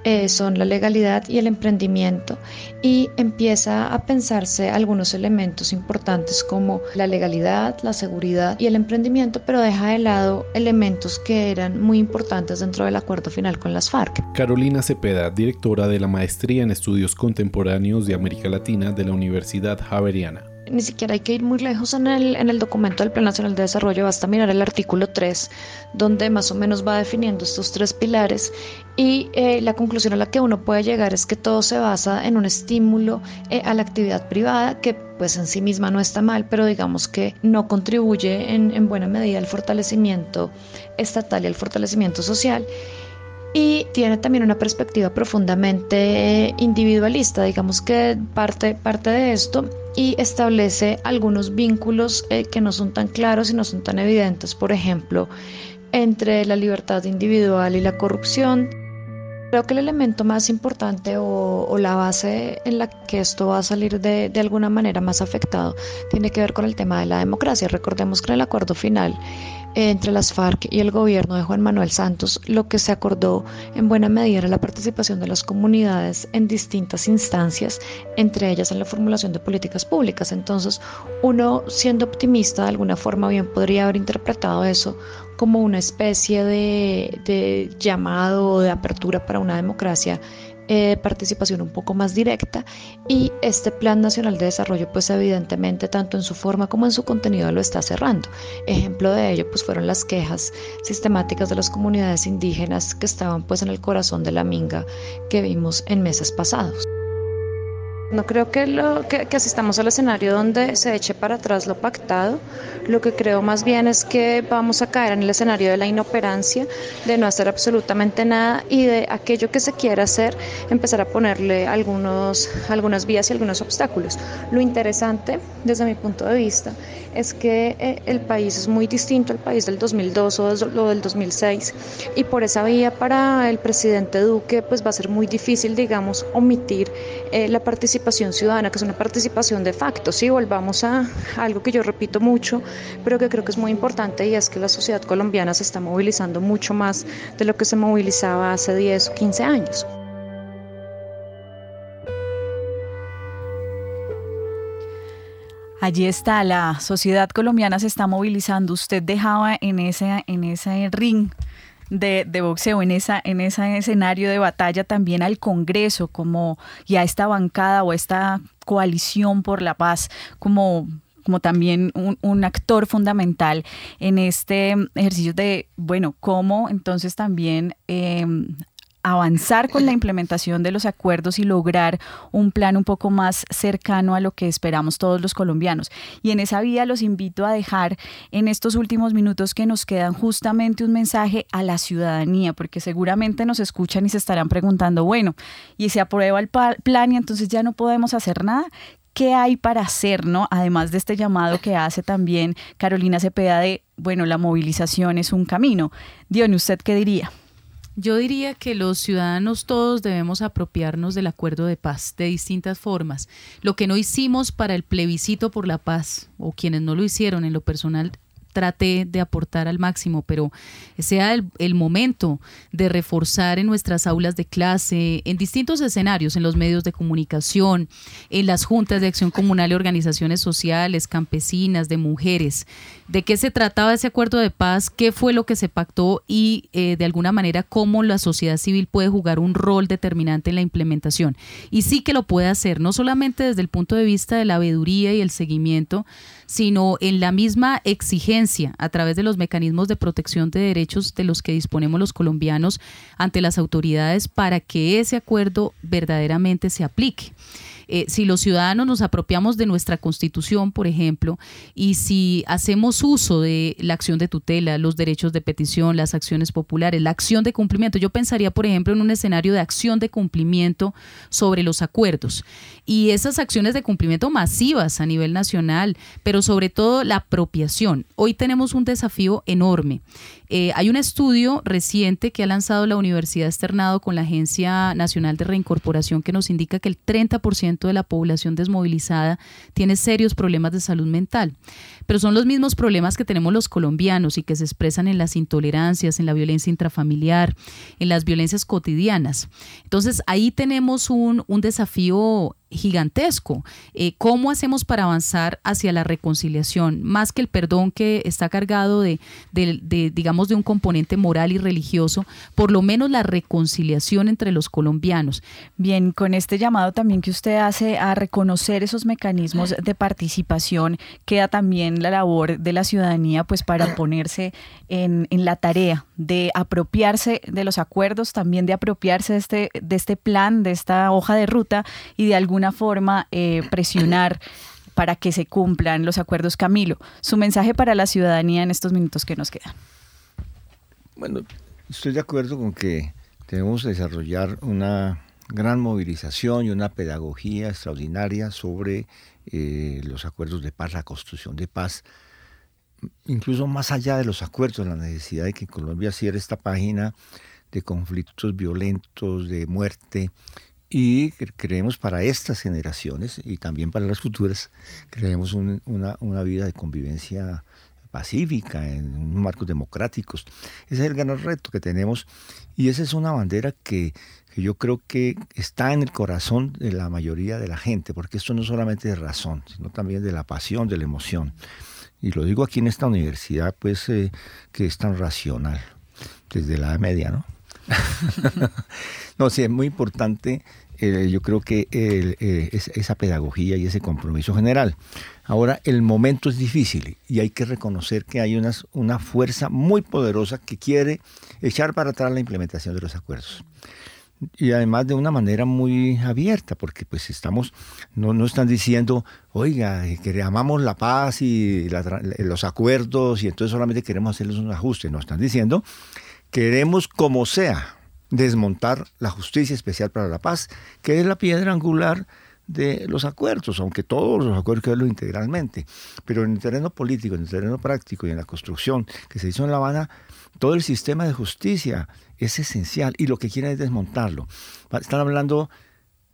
eh, son la legalidad y el emprendimiento, y empieza a pensarse algunos elementos importantes como la legalidad, la seguridad y el emprendimiento, pero deja de lado elementos que eran muy importantes dentro del acuerdo final con las FARC. Carolina Cepeda, directora de la Maestría en Estudios Contemporáneos de América Latina de la Universidad Javeriana ni siquiera hay que ir muy lejos en el, en el documento del Plan Nacional de Desarrollo, basta mirar el artículo 3, donde más o menos va definiendo estos tres pilares y eh, la conclusión a la que uno puede llegar es que todo se basa en un estímulo eh, a la actividad privada que pues en sí misma no está mal, pero digamos que no contribuye en, en buena medida al fortalecimiento estatal y al fortalecimiento social y tiene también una perspectiva profundamente individualista, digamos que parte, parte de esto y establece algunos vínculos eh, que no son tan claros y no son tan evidentes, por ejemplo, entre la libertad individual y la corrupción. Creo que el elemento más importante o, la base en la que esto va a salir de, de, alguna manera más afectado tiene que ver con el tema de la democracia. Recordemos que en el acuerdo final entre las FARC y el gobierno de Juan Manuel Santos, lo que se acordó en buena medida era la participación de las comunidades en distintas instancias, entre ellas en la formulación de políticas públicas. Entonces, uno siendo optimista de alguna forma bien podría haber interpretado eso como una especie de, de llamado de apertura para una democracia eh, participación un poco más directa y este Plan Nacional de Desarrollo pues evidentemente tanto en su forma como en su contenido lo está cerrando. Ejemplo de ello pues fueron las quejas sistemáticas de las comunidades indígenas que estaban pues en el corazón de la minga que vimos en meses pasados. No creo que, lo, que, asistamos al escenario donde se eche para atrás lo pactado. Lo que creo más bien es que vamos a caer en el escenario de la inoperancia, de no hacer absolutamente nada y de aquello que se quiera hacer, empezar a ponerle algunos, algunas vías y algunos obstáculos. Lo interesante, desde mi punto de vista, es que eh, el país es muy distinto al país del 2002 o lo del 2006 y por esa vía para el presidente Duque pues va a ser muy difícil, digamos, omitir eh, la participación participación ciudadana, que es una participación de facto. Si volvamos a algo que yo repito mucho, pero que creo que es muy importante y es que la sociedad colombiana se está movilizando mucho más de lo que se movilizaba hace 10 o 15 años. Allí está, la sociedad colombiana se está movilizando. Usted dejaba en ese, en ese ring de, boxeo, en, esa, en ese escenario de batalla también al Congreso como y a esta bancada o esta coalición por la paz como como también un, actor fundamental en este ejercicio de, bueno, cómo entonces también eh, avanzar con la implementación de los acuerdos y lograr un plan un poco más cercano a lo que esperamos todos los colombianos. Y en esa vía los invito a dejar en estos últimos minutos que nos quedan justamente un mensaje a la ciudadanía, porque seguramente nos escuchan y se estarán preguntando, bueno, y se aprueba el plan y entonces ya no podemos hacer nada. ¿Qué hay para hacer, no? Además de este llamado que hace también Carolina Cepeda de, bueno, la movilización es un camino. Dion, ¿usted qué diría? Yo diría que los ciudadanos todos debemos apropiarnos del acuerdo de paz de distintas formas. Lo que no hicimos para el plebiscito por la paz, o quienes no lo hicieron en lo personal, traté de aportar al máximo, pero sea el, momento de reforzar en nuestras aulas de clase, en distintos escenarios, en los medios de comunicación, en las juntas de acción comunal y organizaciones sociales, campesinas, de mujeres, de qué se trataba ese acuerdo de paz, qué fue lo que se pactó y eh, de alguna manera cómo la sociedad civil puede jugar un rol determinante en la implementación. Y sí que lo puede hacer, no solamente desde el punto de vista de la veeduría y el seguimiento, sino en la misma exigencia a través de los mecanismos de protección de derechos de los que disponemos los colombianos ante las autoridades para que ese acuerdo verdaderamente se aplique. Eh, si los ciudadanos nos apropiamos de nuestra constitución, por ejemplo, y si hacemos uso de la acción de tutela, los derechos de petición, las acciones populares, la acción de cumplimiento, yo pensaría, por ejemplo, en un escenario de acción de cumplimiento sobre los acuerdos y esas acciones de cumplimiento masivas a nivel nacional, pero sobre todo la apropiación. Hoy tenemos un desafío enorme. Eh, hay un estudio reciente que ha lanzado la Universidad Externado con la Agencia Nacional de Reincorporación que nos indica que el 30% de la población desmovilizada tiene serios problemas de salud mental. Pero son los mismos problemas que tenemos los colombianos y que se expresan en las intolerancias, en la violencia intrafamiliar, en las violencias cotidianas. Entonces ahí tenemos un, un desafío gigantesco. Eh, ¿Cómo hacemos para avanzar hacia la reconciliación? Más que el perdón que está cargado de, digamos, de un componente moral y religioso, por lo menos la reconciliación entre los colombianos. Bien, con este llamado también que usted hace a reconocer esos mecanismos de participación, queda también la labor de la ciudadanía, pues para ponerse en, la tarea de apropiarse de los acuerdos, también de apropiarse de este, de este plan, de esta hoja de ruta y de alguna forma eh, presionar para que se cumplan los acuerdos. Camilo, su mensaje para la ciudadanía en estos minutos que nos quedan. Bueno, estoy de acuerdo con que tenemos que desarrollar una gran movilización y una pedagogía extraordinaria sobre eh, los acuerdos de paz, la construcción de paz, incluso más allá de los acuerdos, la necesidad de que Colombia cierre esta página de conflictos violentos, de muerte, y creemos para estas generaciones y también para las futuras, creemos una, una, vida de convivencia pacífica, en marcos democráticos. Ese es el gran reto que tenemos y esa es una bandera que, yo creo que está en el corazón de la mayoría de la gente, porque esto no solamente de razón, sino también de la pasión, de la emoción. Y lo digo aquí en esta universidad, pues, eh, que es tan racional, desde la media, ¿no? no, sí, es muy importante eh, yo creo que eh, esa pedagogía y ese compromiso general. Ahora, el momento es difícil y hay que reconocer que hay una fuerza muy poderosa que quiere echar para atrás la implementación de los acuerdos. Y además de una manera muy abierta, porque pues estamos, no, no están diciendo, oiga, que amamos la paz y los acuerdos y entonces solamente queremos hacerles un ajuste. No están diciendo, queremos como sea, desmontar la justicia especial para la paz, que es la piedra angular de los acuerdos, aunque todos los acuerdos que verlo integralmente. Pero en el terreno político, en el terreno práctico y en la construcción que se hizo en La Habana, todo el sistema de justicia es esencial y lo que quieren es desmontarlo. Están hablando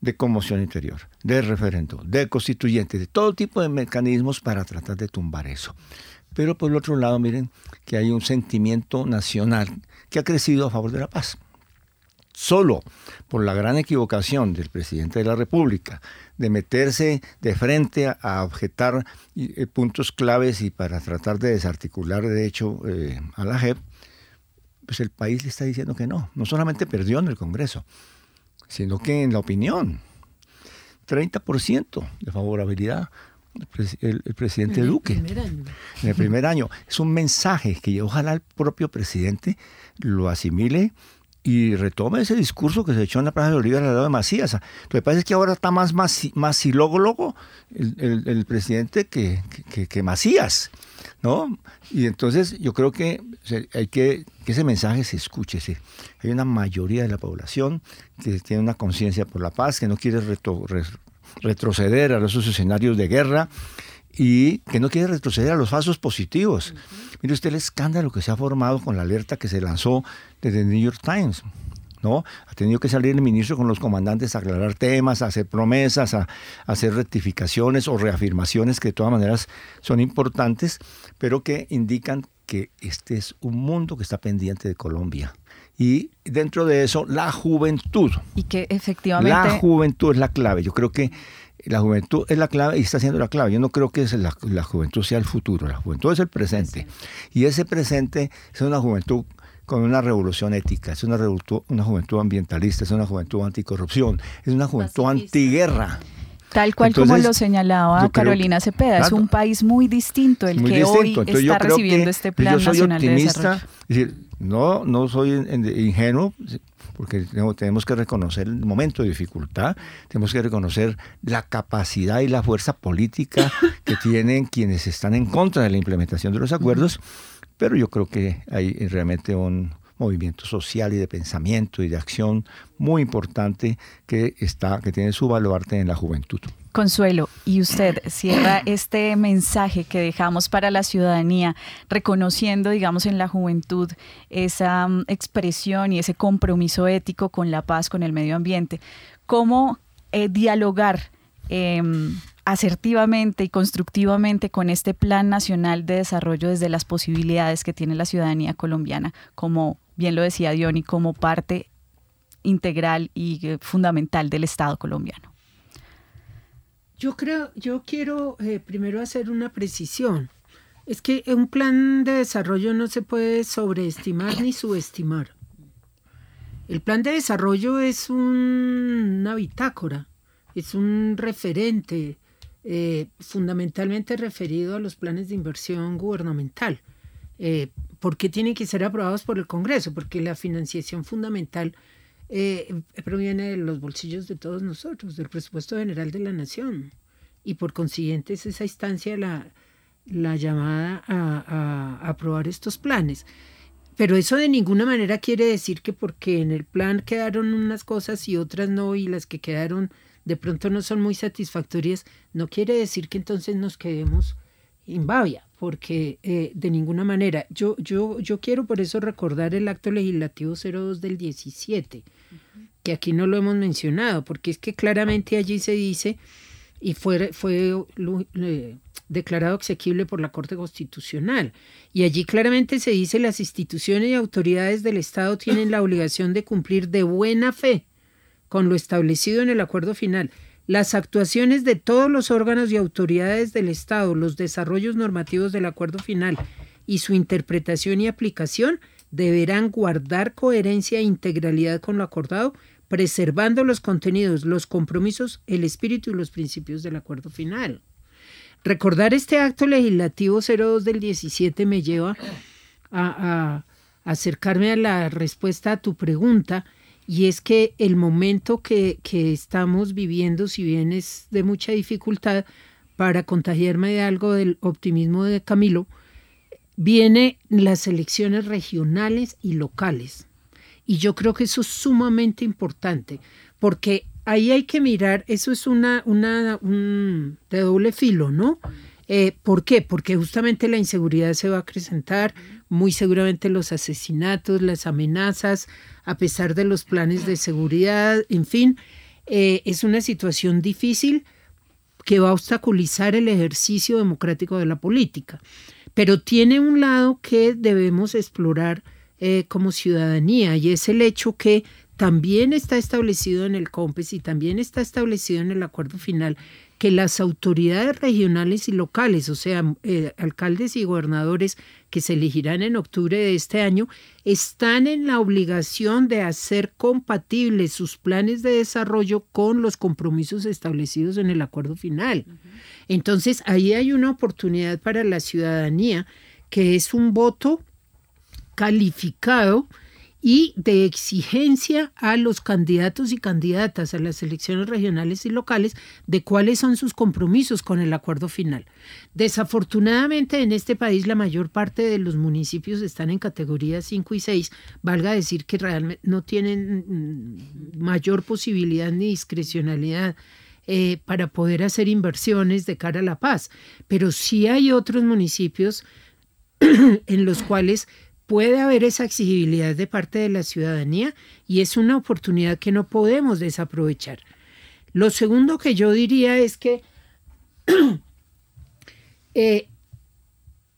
de conmoción interior, de referendo, de constituyente, de todo tipo de mecanismos para tratar de tumbar eso. Pero por el otro lado, miren que hay un sentimiento nacional que ha crecido a favor de la paz solo por la gran equivocación del presidente de la República de meterse de frente a, objetar eh, puntos claves y para tratar de desarticular de hecho eh, a la JEP, pues el país le está diciendo que no. No solamente perdió en el Congreso, sino que en la opinión, 30% de favorabilidad el, presidente Duque. En el primer año. Es un mensaje que ojalá el propio presidente lo asimile y retoma ese discurso que se echó en la Plaza de Bolívar al lado de Macías. Lo que pasa es que ahora está más, más, más el, el, presidente que, que, Macías, ¿no? Y entonces yo creo que hay que que ese mensaje se escuche. Hay una mayoría de la población que tiene una conciencia por la paz, que no quiere retroceder a esos escenarios de guerra y que no quiere retroceder a los falsos positivos. Mire usted el escándalo que se ha formado con la alerta que se lanzó desde el New York Times. ¿no? Ha tenido que salir el ministro con los comandantes a aclarar temas, a hacer promesas, a, hacer rectificaciones o reafirmaciones que de todas maneras son importantes, pero que indican que este es un mundo que está pendiente de Colombia. Y dentro de eso, la juventud. Y que efectivamente... La juventud es la clave. Yo creo que la juventud es la clave y está siendo la clave. Yo no creo que la, la, juventud sea el futuro, la juventud es el presente. Y ese presente es una juventud con una revolución ética, es una, una juventud ambientalista, es una juventud anticorrupción, es una juventud antiguerra. Tal cual como lo señalaba Carolina Cepeda, es un país muy distinto el que hoy está recibiendo este Plan Nacional de Desarrollo. Es decir, no, no soy ingenuo, porque tenemos que reconocer el momento de dificultad, tenemos que reconocer la capacidad y la fuerza política que tienen quienes están en contra de la implementación de los acuerdos pero yo creo que hay realmente un movimiento social y de pensamiento y de acción muy importante que está que tiene su baluarte en la juventud. Consuelo, y usted cierra este mensaje que dejamos para la ciudadanía, reconociendo, digamos, en la juventud esa mm, expresión y ese compromiso ético con la paz, con el medio ambiente. ¿Cómo eh, dialogar em, asertivamente y constructivamente con este Plan Nacional de Desarrollo desde las posibilidades que tiene la ciudadanía colombiana, como bien lo decía Diony, como parte integral y eh, fundamental del Estado colombiano. Yo creo, yo quiero eh, primero hacer una precisión. Es que un plan de desarrollo no se puede sobreestimar ni subestimar. El plan de desarrollo es una bitácora, es un referente, eh, fundamentalmente referido a los planes de inversión gubernamental. Eh, ¿Por qué tienen que ser aprobados por el Congreso? Porque la financiación fundamental eh, proviene de los bolsillos de todos nosotros, del presupuesto general de la nación. Y por consiguiente es esa instancia la, la llamada a, a aprobar estos planes. Pero eso de ninguna manera quiere decir que porque en el plan quedaron unas cosas y otras no, y las que quedaron de pronto no son muy satisfactorias, no quiere decir que entonces nos quedemos en babia, porque eh, de ninguna manera. Yo, yo, yo quiero por eso recordar el acto legislativo 02 del 17, que aquí no lo hemos mencionado, porque es que claramente allí se dice, y fue, fue declarado exequible por la Corte Constitucional, y allí claramente se dice las instituciones y autoridades del Estado tienen la obligación de cumplir de buena fe con lo establecido en el acuerdo final, las actuaciones de todos los órganos y autoridades del Estado, los desarrollos normativos del acuerdo final y su interpretación y aplicación deberán guardar coherencia e integralidad con lo acordado, preservando los contenidos, los compromisos, el espíritu y los principios del acuerdo final. Recordar este acto legislativo 02 del 17 me lleva a, acercarme a la respuesta a tu pregunta y es que el momento que, estamos viviendo, si bien es de mucha dificultad, para contagiarme de algo del optimismo de Camilo, viene las elecciones regionales y locales. Y yo creo que eso es sumamente importante, porque ahí hay que mirar, eso es una, una un, de doble filo, ¿no? Eh, ¿Por qué? Porque justamente la inseguridad se va a acrecentar, muy seguramente los asesinatos, las amenazas, a pesar de los planes de seguridad, en fin, eh, es una situación difícil que va a obstaculizar el ejercicio democrático de la política. Pero tiene un lado que debemos explorar eh, como ciudadanía y es el hecho que también está establecido en el COMPES y también está establecido en el acuerdo final que las autoridades regionales y locales, o sea, eh, alcaldes y gobernadores que se elegirán en octubre de este año, están en la obligación de hacer compatibles sus planes de desarrollo con los compromisos establecidos en el acuerdo final. Entonces, ahí hay una oportunidad para la ciudadanía que es un voto calificado y de exigencia a los candidatos y candidatas a las elecciones regionales y locales de cuáles son sus compromisos con el acuerdo final. Desafortunadamente en este país la mayor parte de los municipios están en categorías 5 y 6, valga decir que realmente no tienen mm, mayor posibilidad ni discrecionalidad eh, para poder hacer inversiones de cara a la paz. Pero sí hay otros municipios en los cuales puede haber esa exigibilidad de parte de la ciudadanía y es una oportunidad que no podemos desaprovechar. Lo segundo que yo diría es que eh,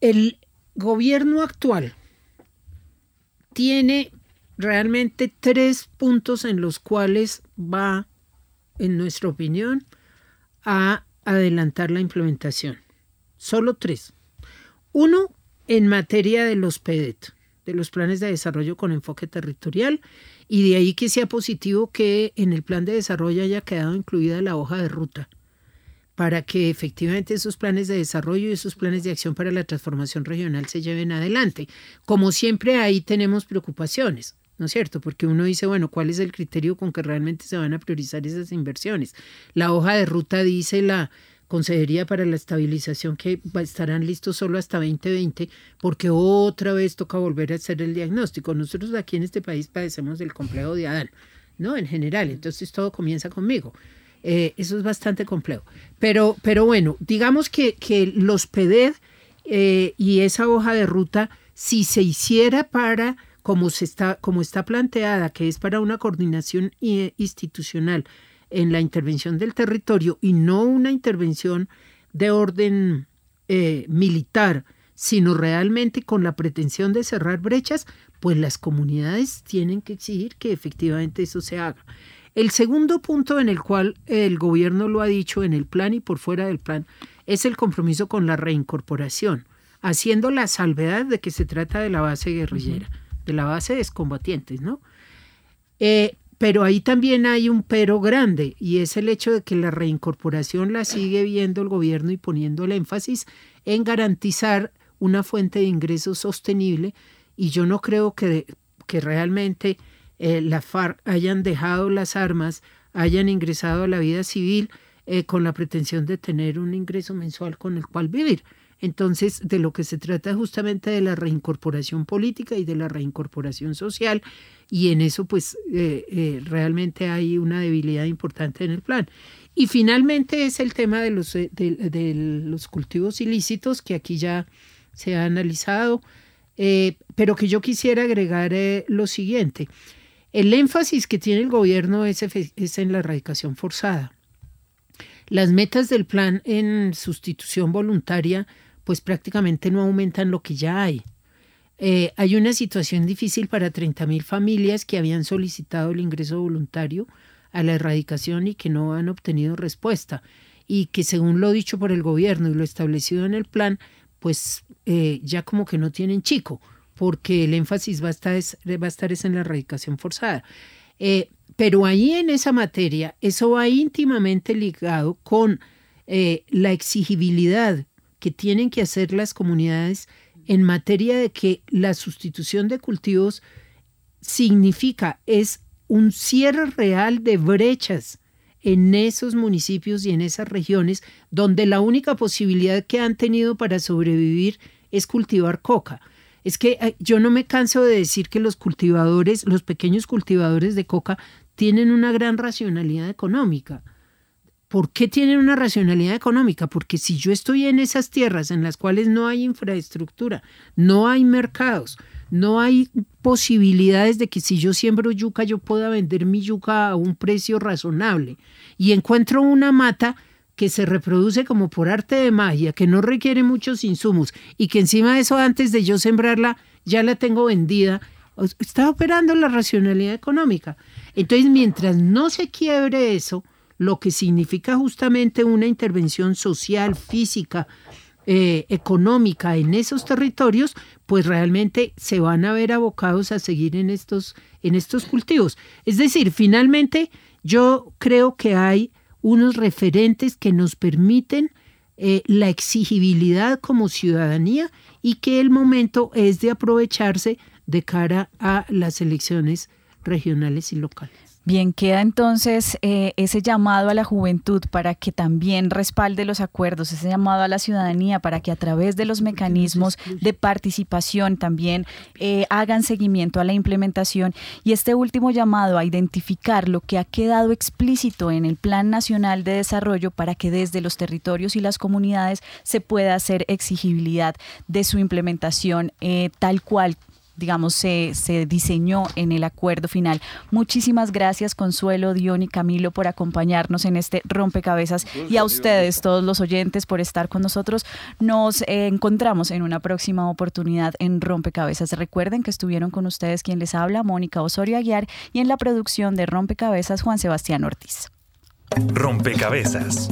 el gobierno actual tiene realmente tres puntos en los cuales va, en nuestra opinión, a adelantar la implementación. Solo tres. Uno, en materia de los PEDET, de los planes de desarrollo con enfoque territorial, y de ahí que sea positivo que en el plan de desarrollo haya quedado incluida la hoja de ruta para que efectivamente esos planes de desarrollo y esos planes de acción para la transformación regional se lleven adelante. Como siempre, ahí tenemos preocupaciones. ¿no es cierto? Porque uno dice, bueno, ¿cuál es el criterio con que realmente se van a priorizar esas inversiones? La hoja de ruta dice la Consejería para la Estabilización que estarán listos solo hasta 2020, porque otra vez toca volver a hacer el diagnóstico. Nosotros aquí en este país padecemos del complejo de Adán, ¿no? En general, entonces todo comienza conmigo. Eh, eso es bastante complejo. Pero, pero bueno, digamos que, que los PEDED eh, y esa hoja de ruta, si se hiciera para, como, se está, como está planteada, que es para una coordinación institucional en la intervención del territorio y no una intervención de orden eh, militar, sino realmente con la pretensión de cerrar brechas, pues las comunidades tienen que exigir que efectivamente eso se haga. El segundo punto en el cual el gobierno lo ha dicho en el plan y por fuera del plan es el compromiso con la reincorporación, haciendo la salvedad de que se trata de la base guerrillera, de la base de excombatientes, ¿no? Eh, pero ahí también hay un pero grande y es el hecho de que la reincorporación la sigue viendo el gobierno y poniendo el énfasis en garantizar una fuente de ingresos sostenible y yo no creo que, que realmente eh, la FARC hayan dejado las armas, hayan ingresado a la vida civil eh, con la pretensión de tener un ingreso mensual con el cual vivir. Entonces, de lo que se trata es justamente de la reincorporación política y de la reincorporación social, y en eso pues eh, realmente hay una debilidad importante en el plan. Y finalmente es el tema de los, de, los cultivos ilícitos, que aquí ya se ha analizado, pero que yo quisiera agregar lo siguiente. El énfasis que tiene el gobierno es, en la erradicación forzada. Las metas del plan en sustitución voluntaria pues prácticamente no aumentan lo que ya hay. Eh, hay una situación difícil para 30.000 familias que habían solicitado el ingreso voluntario a la erradicación y que no han obtenido respuesta y que según lo dicho por el gobierno y lo establecido en el plan, pues eh, ya como que no tienen chico porque el énfasis va a estar, va a estar en la erradicación forzada. Eh, pero ahí en esa materia, eso va íntimamente ligado con la exigibilidad que tienen que hacer las comunidades en materia de que la sustitución de cultivos significa, es un cierre real de brechas en esos municipios y en esas regiones donde la única posibilidad que han tenido para sobrevivir es cultivar coca. Es que eh, yo no me canso de decir que los cultivadores, los pequeños cultivadores de coca, tienen una gran racionalidad económica. ¿Por qué tienen una racionalidad económica? Porque si yo estoy en esas tierras en las cuales no hay infraestructura, no hay mercados, no hay posibilidades de que si yo siembro yuca yo pueda vender mi yuca a un precio razonable y encuentro una mata que se reproduce como por arte de magia, que no requiere muchos insumos y que encima de eso antes de yo sembrarla ya la tengo vendida, está operando la racionalidad económica. Entonces, mientras no se quiebre eso, lo que significa justamente una intervención social, física, eh, económica en esos territorios, pues realmente se van a ver abocados a seguir en estos, en estos cultivos. Es decir, finalmente yo creo que hay unos referentes que nos permiten eh, la exigibilidad como ciudadanía y que el momento es de aprovecharse de cara a las elecciones regionales y locales. Bien, queda entonces eh, ese llamado a la juventud para que también respalde los acuerdos, ese llamado a la ciudadanía para que a través de los mecanismos de participación también eh, hagan seguimiento a la implementación. Y este último llamado a identificar lo que ha quedado explícito en el Plan Nacional de Desarrollo para que desde los territorios y las comunidades se pueda hacer exigibilidad de su implementación eh, tal cual digamos, se, se, diseñó en el acuerdo final. Muchísimas gracias, Consuelo, Dion y Camilo, por acompañarnos en este rompecabezas y a ustedes, todos los oyentes, por estar con nosotros. Nos eh, encontramos en una próxima oportunidad en Rompecabezas. Recuerden que estuvieron con ustedes quien les habla, Mónica Osorio Aguiar, y en la producción de Rompecabezas, Juan Sebastián Ortiz. Rompecabezas,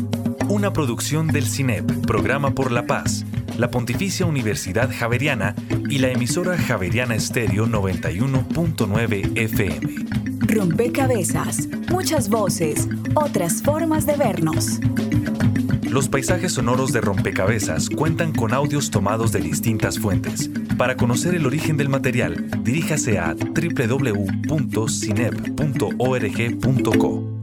una producción del CINEP, Programa por la Paz la Pontificia Universidad Javeriana y la emisora Javeriana Estéreo 91.9 FM. Rompecabezas, muchas voces, otras formas de vernos. Los paisajes sonoros de Rompecabezas cuentan con audios tomados de distintas fuentes. Para conocer el origen del material, diríjase a www.cinep.org.co.